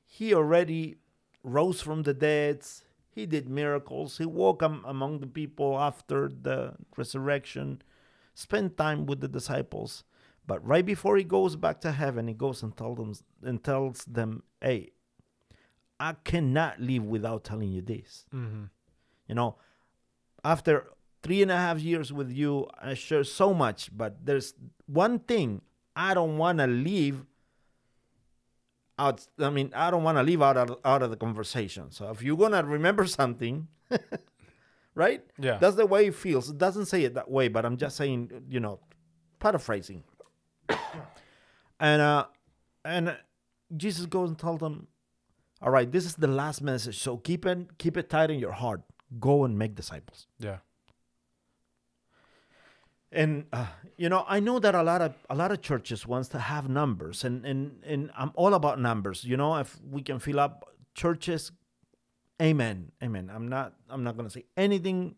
he already rose from the dead, he did miracles, he walked am- among the people after the resurrection, spent time with the disciples. But right before he goes back to heaven, he goes and tells them and tells them, "Hey, I cannot live without telling you this." Mm-hmm. You know, after three and a half years with you, I share so much, but there's one thing I don't want to leave out. I mean, I don't want to leave out of, out of the conversation. So if you're gonna remember *laughs* something, right? Yeah. That's the way it feels. It doesn't say it that way, but I'm just saying, you know, paraphrasing. *coughs* and uh, and Jesus goes and tells them, "All right, this is the last message. So keep it keep it tight in your heart. Go and make disciples." Yeah. And uh, you know i know that a lot of a lot of churches wants to have numbers and and and i'm all about numbers you know if we can fill up churches amen amen i'm not i'm not going to say anything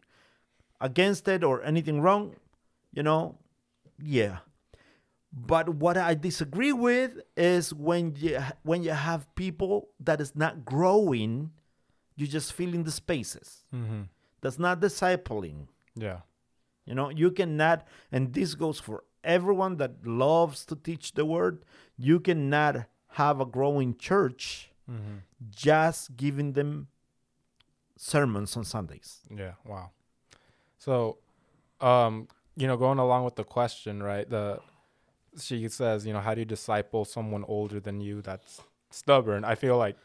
against it or anything wrong you know yeah but what i disagree with is when you when you have people that is not growing you're just filling the spaces Mm-hmm. that's not discipling Yeah. You know, you cannot, and this goes for everyone that loves to teach the word, you cannot have a growing church Mm-hmm. just giving them sermons on Sundays. Yeah. Wow. So, um, you know, going along with the question, right? The she says, you know, how do you disciple someone older than you that's stubborn? I feel like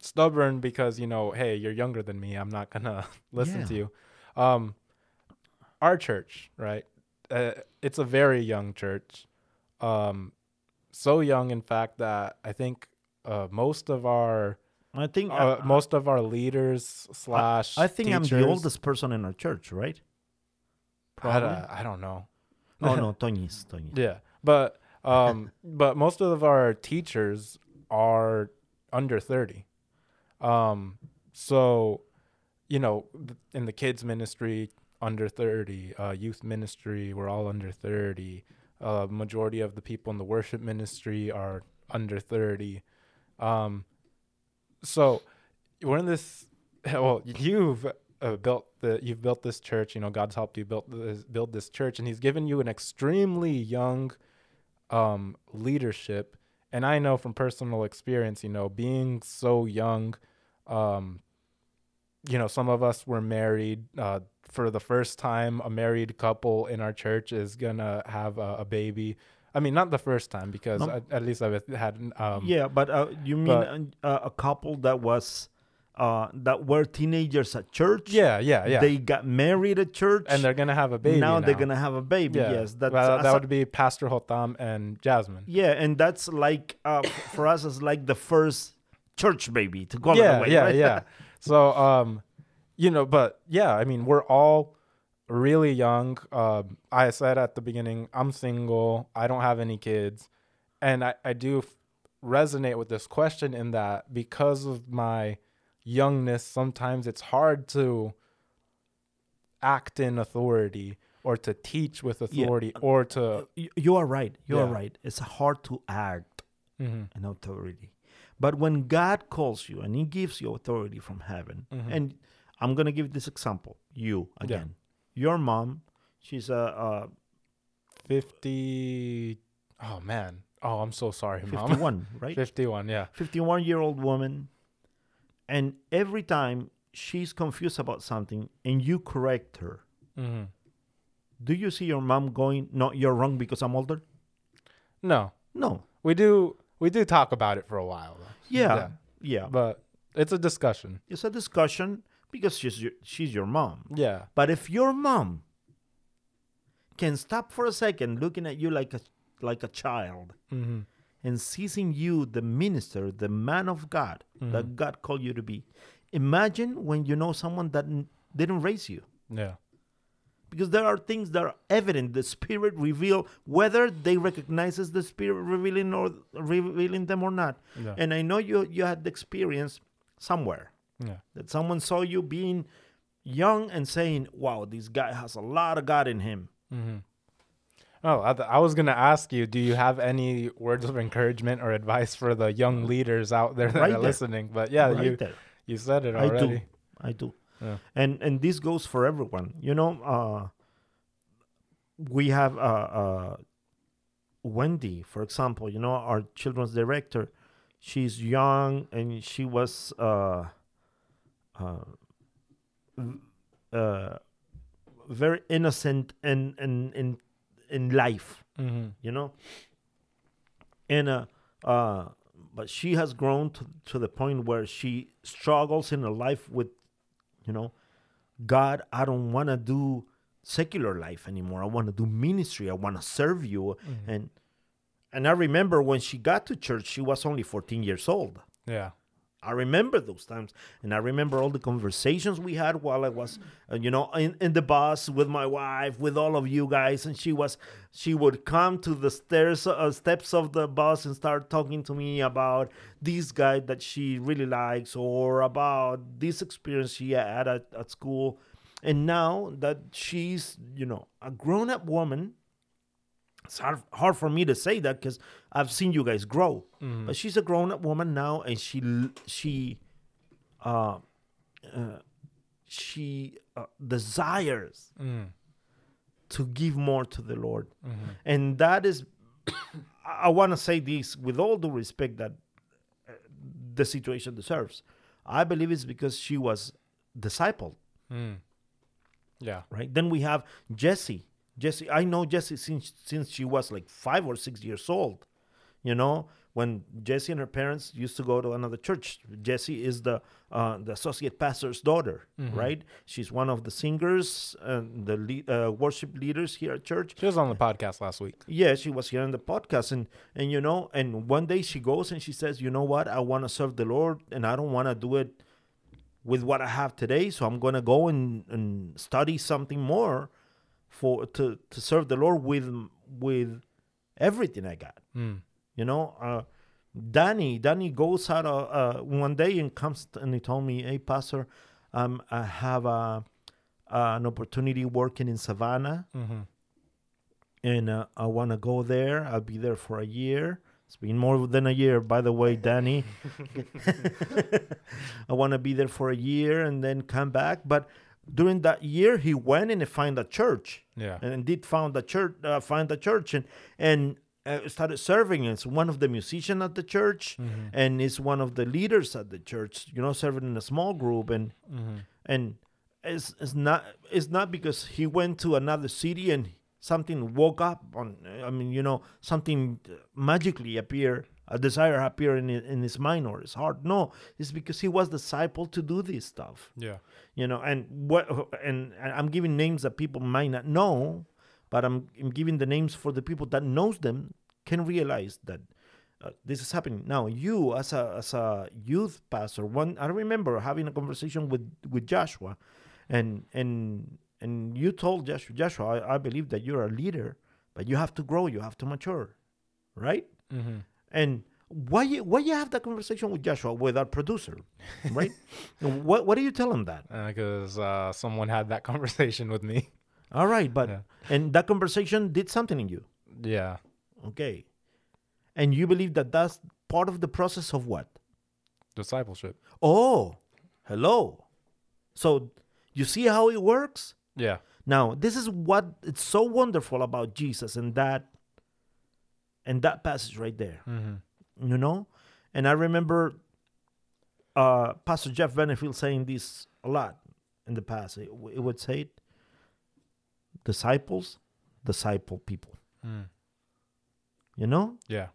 stubborn because you know, hey, you're younger than me. I'm not gonna *laughs* listen Yeah. to you. Um, our church, right? Uh, it's a very young church. Um, so young, in fact, that I think uh, most of our I think uh, I- most of our leaders slash I think I'm the oldest person in our church, right? I, Probably. don't- I don't know. Oh no, *laughs* Toñis, Toñis. Yeah, but um, *laughs* but most of our teachers are under thirty. Um, so you know, in the kids ministry, under thirty, uh, youth ministry, we're all under thirty. Uh, majority of the people in the worship ministry are under thirty. Um, so we're in this. Well, you've uh, built the you've built this church. You know, God's helped you build this build this church, and He's given you an extremely young um, leadership. And I know from personal experience, you know, being so young, um, you know, some of us were married. Uh, for the first time, a married couple in our church is gonna have a, a baby. I mean, not the first time because at, at least I've had. Um, yeah, but uh, you mean but- uh, a couple that was uh, that were teenagers at church? yeah, yeah, yeah. They got married at church, and they're gonna have a baby. now, Now, they're gonna have a baby. Yeah. Yes, that's Well, that a- would be Pastor Hotam and Jasmine. Yeah, and that's like uh, for us, it's like the first church baby to call it yeah, away. yeah, right? yeah. *laughs* So, um, you know, but yeah, I mean, we're all really young. Um, I said at the beginning, I'm single. I don't have any kids, and I I do f- resonate with this question in that because of my youngness, sometimes it's hard to act in authority or to teach with Yeah. authority or to you are right. You are right. It's hard to act Mhm. in authority, but when God calls you and He gives you authority from heaven, Mhm. and I'm gonna give this example. You again, your mom, she's a, a 50 oh man. Oh i'm so sorry mom. 51, *laughs* right? 51 yeah. 51 year old woman and every time she's confused about something and you correct her hmm do you see your mom going no you're wrong because i'm older? No. No. We do we do talk about it for a while though. yeah. Yeah, but it's a discussion. It's a discussion because she's your, she's your mom. Yeah. But if your mom can stop for a second looking at you like a like a child hmm and seizing you the minister the man of god that god called you to be imagine when you know someone that n- didn't raise you. Yeah because there are things that are evident the spirit reveal whether they recognizes the spirit revealing or revealing them or not Yeah. and i know you you had the experience somewhere Yeah. that someone saw you being young and saying wow this guy has a lot of god in him mm-hmm. Oh, I, th- I was gonna ask you. Do you have any words of encouragement or advice for the young leaders out there that Right are there. listening? But yeah, right you there you said it already. i do i do Yeah. and and this goes for everyone you know uh we have uh uh wendy for example you know our children's director she's young and she was uh uh, uh very innocent in in in in life Mm-hmm. you know and uh uh but she has grown to, to the point where she struggles in her life with you know? God i don't want to do secular life anymore. I want to do ministry. I want to serve you. Mm-hmm. And and i remember when she got to church she was only 14 years old. Yeah. I remember those times, and I remember all the conversations we had while I was, uh, you know, in, in the bus with my wife, with all of you guys. And she was, she would come to the stairs, uh, steps of the bus, and start talking to me about this guy that she really likes, or about this experience she had at, at school. And now that she's, you know, a grown-up woman, it's hard, hard for me to say that because I've seen you guys grow. But she's a grown up woman now, and she she uh, uh she uh, desires Mm. to give more to the Lord, and that is *coughs* I, want to say this with all due respect that uh, the situation deserves. I believe it's because she was discipled Mm. Yeah. right? Then we have Jessie. Jessie, I know Jessie since since she was like five or six years old. You know, when Jessie and her parents used to go to another church. Jessie is the uh, the associate pastor's daughter, right? She's one of the singers and the lead, uh, worship leaders here at church. She was on the podcast last week. Yeah, she was here on the podcast, and and you know, and one day she goes and she says, you know what, I want to serve the Lord, and I don't want to do it with what I have today, so I'm gonna go and, and study something more for to to serve the Lord with with everything I got. Mm. You know, uh, Danny Danny goes out uh, uh, one day and comes t- and he told me, "Hey, Pastor, um, I have a, an opportunity working in Savannah." Mm-hmm. and uh, I want to go there. I'll be there for a year. It's been more than a year, by the way, Danny. *laughs* *laughs* I want to be there for a year and then come back. But during that year, he went and he found a church, Yeah. and did found a church, uh, find a church, and and uh, started serving. as one of the musicians at the church, and is one of the leaders at the church. You know, serving in a small group, and Mm-hmm. and it's, it's not it's not because he went to another city and something woke up on i mean you know something magically appear a desire appear in, in his mind or his heart no it's because he was disciple to do this stuff Yeah. you know and what and, and i'm giving names that people might not know but i'm, I'm giving the names for the people that knows them can realize that uh, this is happening now you as a as a youth pastor one i remember having a conversation with with joshua and and and you told joshua joshua i, I believe that you're a leader but you have to grow you have to mature right Mm-hmm. And why you, why you have that conversation with joshua with our producer right *laughs* what what do you tell him that Because uh, someone had that *laughs* conversation with me. all right but Yeah. and that conversation did something in you Yeah. okay and you believe that that's part of the process of what Discipleship. oh hello so you see how it works Yeah. now this is what it's so wonderful about jesus and that and that passage right there Mm-hmm. you know and i remember uh pastor jeff benefield saying this a lot in the past it, it would say disciples disciple people Mm. you know Yeah.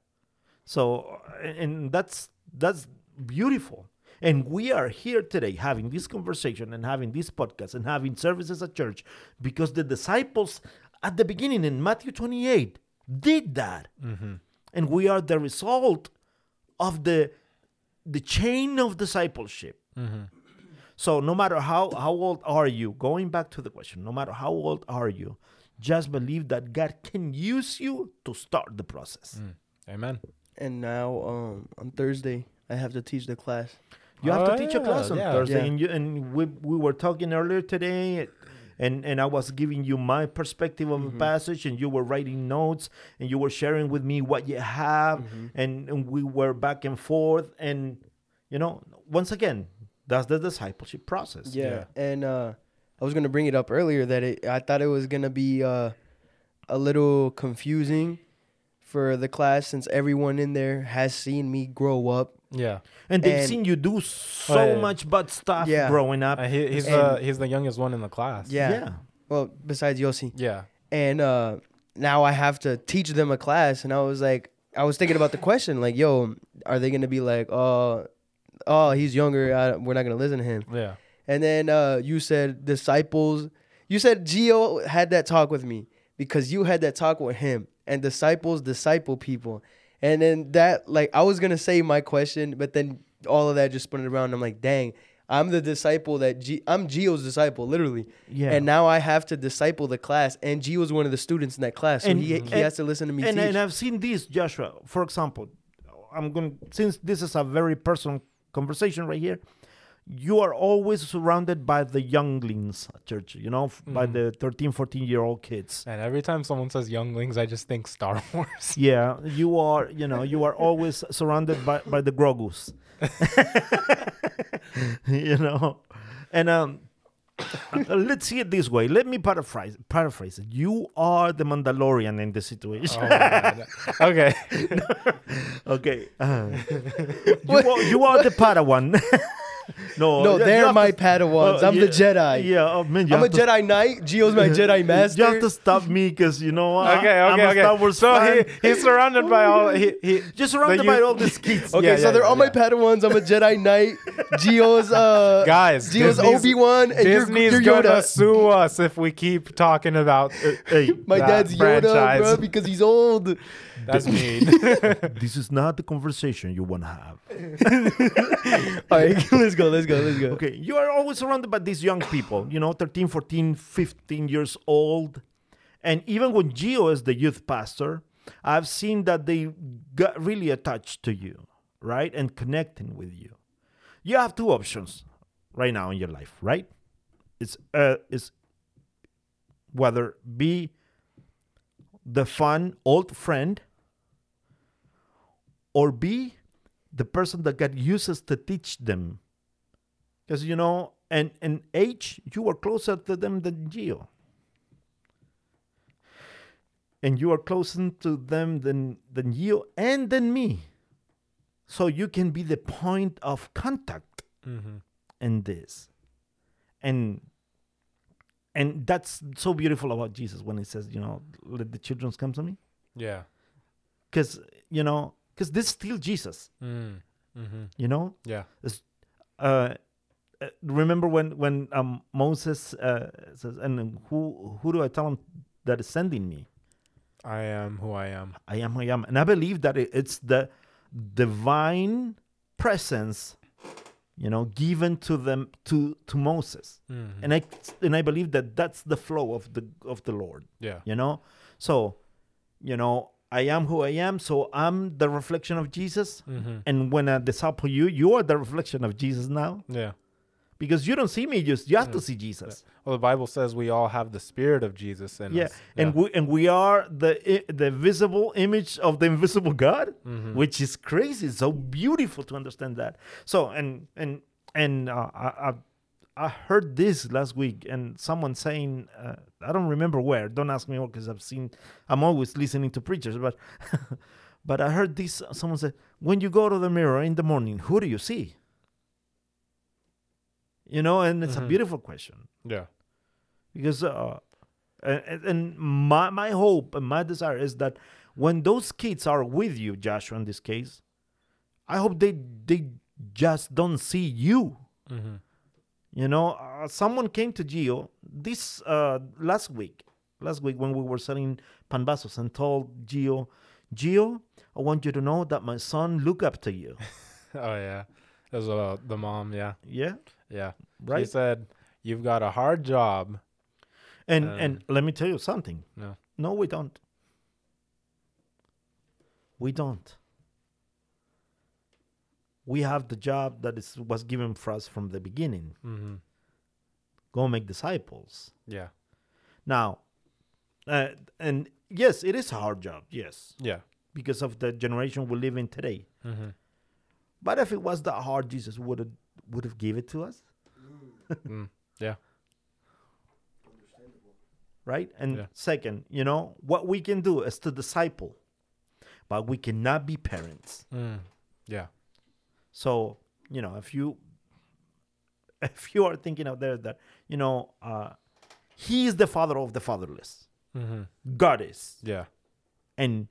so and and that's that's beautiful and we are here today having this conversation and having this podcast and having services at church because the disciples at the beginning in matthew 28 did that Mm-hmm. and we are the result of the the chain of discipleship Mm-hmm. So no matter how how old are you, going back to the question, no matter how old are you, just believe that God can use you to start the process. Amen. And now um, on Thursday, I have to teach the class. You have Oh, to teach a class on yeah. Thursday, Yeah. and you and we we were talking earlier today, and and I was giving you my perspective of Mhm. a passage, and you were writing notes, and you were sharing with me what you have, Mhm. and, and we were back and forth, and you know, once again, that's the discipleship process. Yeah. And uh, I was gonna bring it up earlier that it, I thought it was gonna be uh, a little confusing for the class since everyone in there has seen me grow up. Yeah. and they've And- seen you do so Oh, yeah. much bad stuff Yeah. growing up. Uh, he, he's And- the he's the youngest one in the class. Yeah. yeah. Well, besides Yossi. Yeah. and uh now I have to teach them a class and I was like I was thinking about the question like yo are they gonna be like oh oh he's younger I, we're not gonna listen to him Yeah. and then uh you said disciples you said Gio had that talk with me because you had that talk with him and disciples disciple people and then that like I was gonna say my question but then all of that just spun it around I'm like dang I'm the disciple that G- I'm Gio's disciple literally Yeah. and now I have to disciple the class. And G was one of the students in that class, so And- he, he has to listen to me and, teach. and I've seen this, Joshua. For example, I'm going since this is a very personal conversation right here. You are always surrounded by the younglings at church, you know, f- by the 13, 14 year old kids. And every time someone says younglings, I just think Star *laughs* Wars. Yeah, you are, you know, you are always surrounded by, by the Grogus. *laughs* you know, and um, *coughs* let's see it this way. Let me paraphrase paraphrase it. You are the Mandalorian in this situation. Oh, *laughs* okay. Okay. Uh, you, are, you are the Padawan. No, no, you- you they're my to- Padawans. uh, I'm yeah, the Jedi. Yeah, oh, man, you I'm a to- Jedi Knight. Gio's my *laughs* Jedi Master. You have to stop me because you know what? Okay, I'm okay, a okay. Star Wars so fan. he, he's surrounded by all he, he *laughs* just surrounded by all these kids. *laughs* okay, yeah, so yeah, they're yeah, all my yeah. Padawans. I'm a Jedi Knight. Gio's uh guys. Gio's Disney's- Obi Wan, and you're, Disney's you're gonna sue us if we keep talking about. Hey, My that dad's Yoda, franchise. bro, because he's old. That's mean. *laughs* *laughs* this is not the conversation you want to have. *laughs* All right, let's go. Let's go. Let's go. Okay, you are always surrounded by these young people, you know, 13, 14, 15 years old. And even when Gio is the youth pastor, I've seen that they got really attached to you, right? And connecting with you. You have two options right now in your life, right? It's uh it's whether be the fun old friend or be the person that God uses to teach them because you know, and in age, you are closer to them than Gio. And you are closer to them than than Gio and than me. So you can be the point of contact hmm in this. And and that's so beautiful about Jesus when he says, you know, let the children come to me. Yeah. Because, you know, because this is still Jesus, Mm. hmm you know? Yeah. uh, uh, remember when when um, Moses uh, says, "And who who do I tell him that is sending me? I am who I am. I am who I am." And I believe that it, it's the divine presence, you know, given to them to to Moses, Mhm. and I and I believe that that's the flow of the of the Lord, yeah. you know. So, you know, I am who I am, so I'm the reflection of Jesus. hmm And when I disciple you, you are the reflection of Jesus now. Yeah. because you don't see me just you have to see jesus Well, the Bible says we all have the spirit of Jesus in yeah us. and we and we are the the visible image of the invisible god Mhm. which is crazy it's so beautiful to understand that so and and and uh, I, I I heard this last week and someone saying uh, I don't remember where don't ask me because I've seen I'm always listening to preachers but *laughs* but I heard this someone said when you go to the mirror in the morning who do you see you know and it's a Mhm. beautiful question yeah. because uh, and, and my my hope and my desire is that when those kids are with you, Joshua, in this case, I hope they they just don't see you. hmm You know, uh, someone came to Gio this uh, last week, last week when we were selling pambazos and told Gio, Gio, I want you to know that my son look up to you. *laughs* Oh yeah. As uh, the mom, yeah, Yeah, yeah. She right. said, "You've got a hard job." And Um, and let me tell you something. No. No, we don't. We don't. We have the job that is was given for us from the beginning. Mm-hmm. Go make disciples. Yeah, Now, uh, and yes, it is a hard job. Yes, yeah. because of the generation we live in today. Mm-hmm. But if it was that hard, Jesus would have would have gave it to us, *laughs* mm. Yeah, right? And Yeah. second, you know what we can do is to disciple, but we cannot be parents. mm. yeah, So you know, if you *laughs* if you are thinking out there that you know uh, he is the father of the fatherless, mm-hmm. God is, yeah, and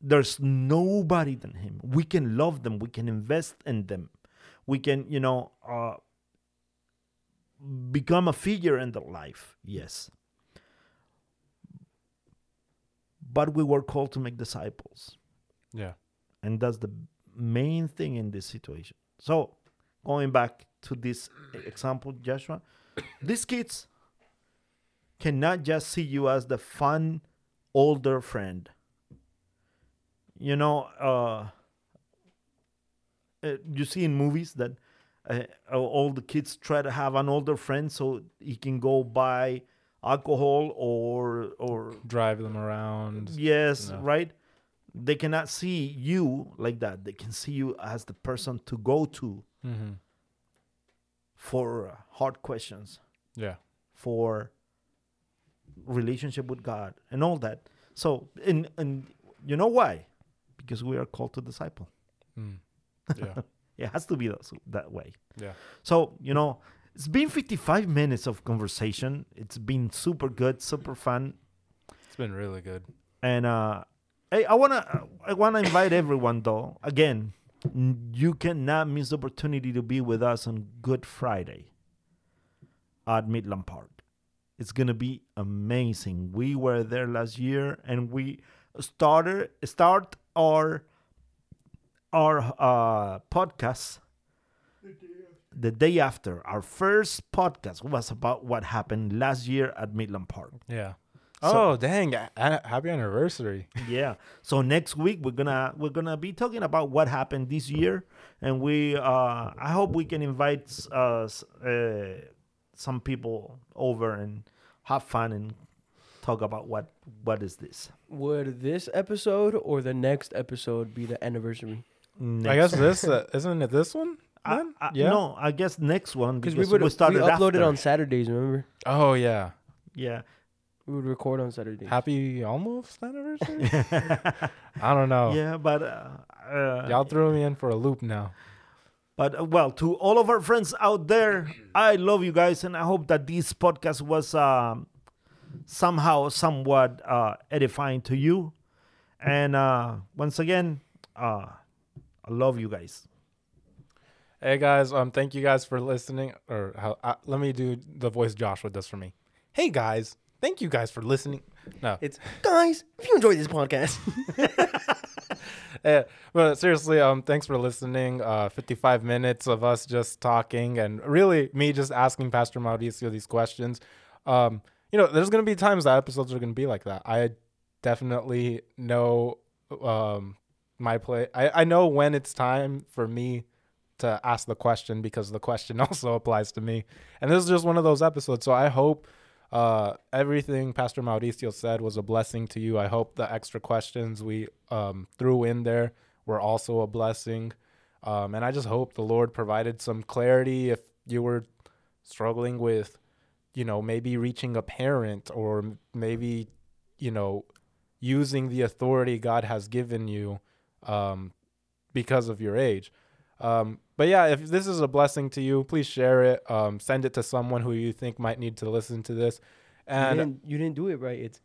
there's nobody than him. We can love them. We can invest in them. We can, you know, uh, become a figure in their life. Yes. But we were called to make disciples. yeah. And that's the main thing in this situation. So, going back to this example, Joshua, these kids cannot just see you as the fun older friend. You know, uh, uh, you see in movies that uh, all the kids try to have an older friend so he can go buy alcohol or or Drive them around. Yes, No. right? They cannot see you like that. They can see you as the person to go to Mm-hmm. for uh, hard questions, Yeah, for relationship with God and all that. So, and and you know why? Because we are called to disciple. mm. *laughs* yeah, It has to be that, that way. yeah. So, you know, it's been 55 minutes of conversation. It's been super good, super fun. It's been really good. And uh, hey, I wanna I wanna invite everyone though. Again, you cannot miss the opportunity to be with us on Good Friday at Midland Park. It's gonna be amazing. We were there last year, and we started start our our uh, podcast the day after. Our first podcast was about what happened last year at Midland Park. Yeah. So- oh dang! a- a- happy anniversary. *laughs* yeah so next week we're gonna we're gonna be talking about what happened this year and we uh i hope we can invite uh, uh some people over and have fun and talk about what what is this Would this episode or the next episode be the anniversary? I guess this uh, isn't it. This one? I, then? I- yeah. no i guess next one Because because we would we started uploaded after. on Saturdays. Remember, Oh yeah. yeah we would record on Saturday. Happy almost anniversary. *laughs* I don't know. yeah but uh, uh Y'all threw me in for a loop now. But uh, well, to all of our friends out there, I love you guys, and I hope that this podcast was um, somehow, somewhat uh, edifying to you. And uh, once again, uh, I love you guys. Hey guys, um, thank you guys for listening. Or how, uh, let me do the voice Joshua does for me. Hey guys, thank you guys for listening. No, It's guys. If you enjoyed this podcast, *laughs* Eh, but seriously, um, thanks for listening. Uh, 55 minutes of us just talking and really me just asking Pastor Mauricio these questions. Um, you know, there's gonna be times that episodes are gonna be like that. I definitely know um my play. I, I know when it's time for me to ask the question because the question *laughs* also applies to me. And this is just one of those episodes. So I hope uh, everything Pastor Mauricio said was a blessing to you. I hope the extra questions we um, threw in there were also a blessing. Um, and I just hope the Lord provided some clarity if you were struggling with, you know, maybe reaching a parent or maybe, you know, using the authority God has given you um, because of your age. Um, but yeah, if this is a blessing to you, please share it. Um, send it to someone who you think might need to listen to this. you And didn't, you didn't do it right. It's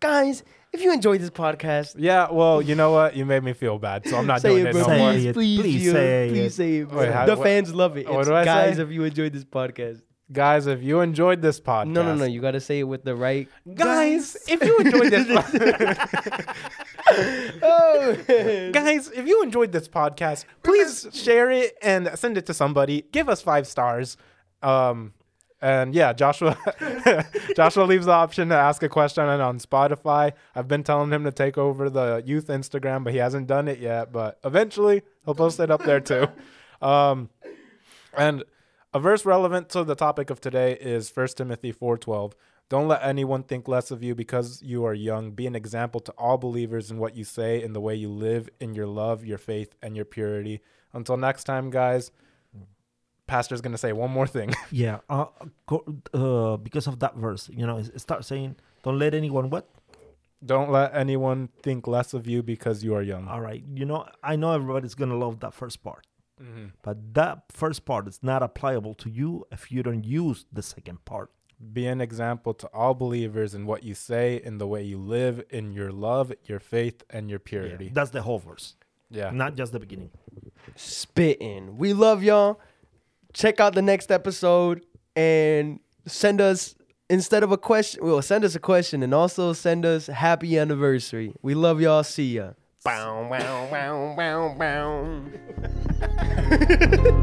guys. If you enjoyed this podcast, yeah, well, you know what? You made me feel bad, so I'm not doing it, it bro. no Say more. please, it. please, Please you- say please it. say it. Wait, how- the what- fans love it. what It's do I guys, say? if you enjoyed this podcast. Guys, if you enjoyed this podcast, No, no, no. You got to say it with the right Guys, if you enjoyed this, *laughs* *laughs* oh. *laughs* Guys, if you enjoyed this podcast, please share it and send it to somebody. Give us five stars. Um, and yeah, Joshua *laughs* Joshua leaves the option to ask a question on, on Spotify. I've been telling him to take over the youth Instagram, but he hasn't done it yet. But eventually, he'll post it up there too. *laughs* Um, and a verse relevant to the topic of today is 1 Timothy 4:12. Don't let anyone think less of you because you are young. Be an example to all believers in what you say, in the way you live, in your love, your faith, and your purity. Until next time, guys. Pastor's gonna say one more thing. *laughs* Yeah, uh, co- uh, because of that verse, you know, it it saying, "Don't let anyone what." Don't let anyone think less of you because you are young. All right, you know, I know everybody's gonna love that first part, Mhm. but that first part is not applicable to you if you don't use the second part. Be an example to all believers in what you say, in the way you live, in your love, your faith, and your Yeah, purity. that's the whole verse, Yeah. not just the beginning. spitting. We love y'all. Check out the next episode and send us instead of a question. Well, send us a question and also send us happy anniversary. We love y'all. See ya. Bow, bow, bow, bow, bow. *laughs*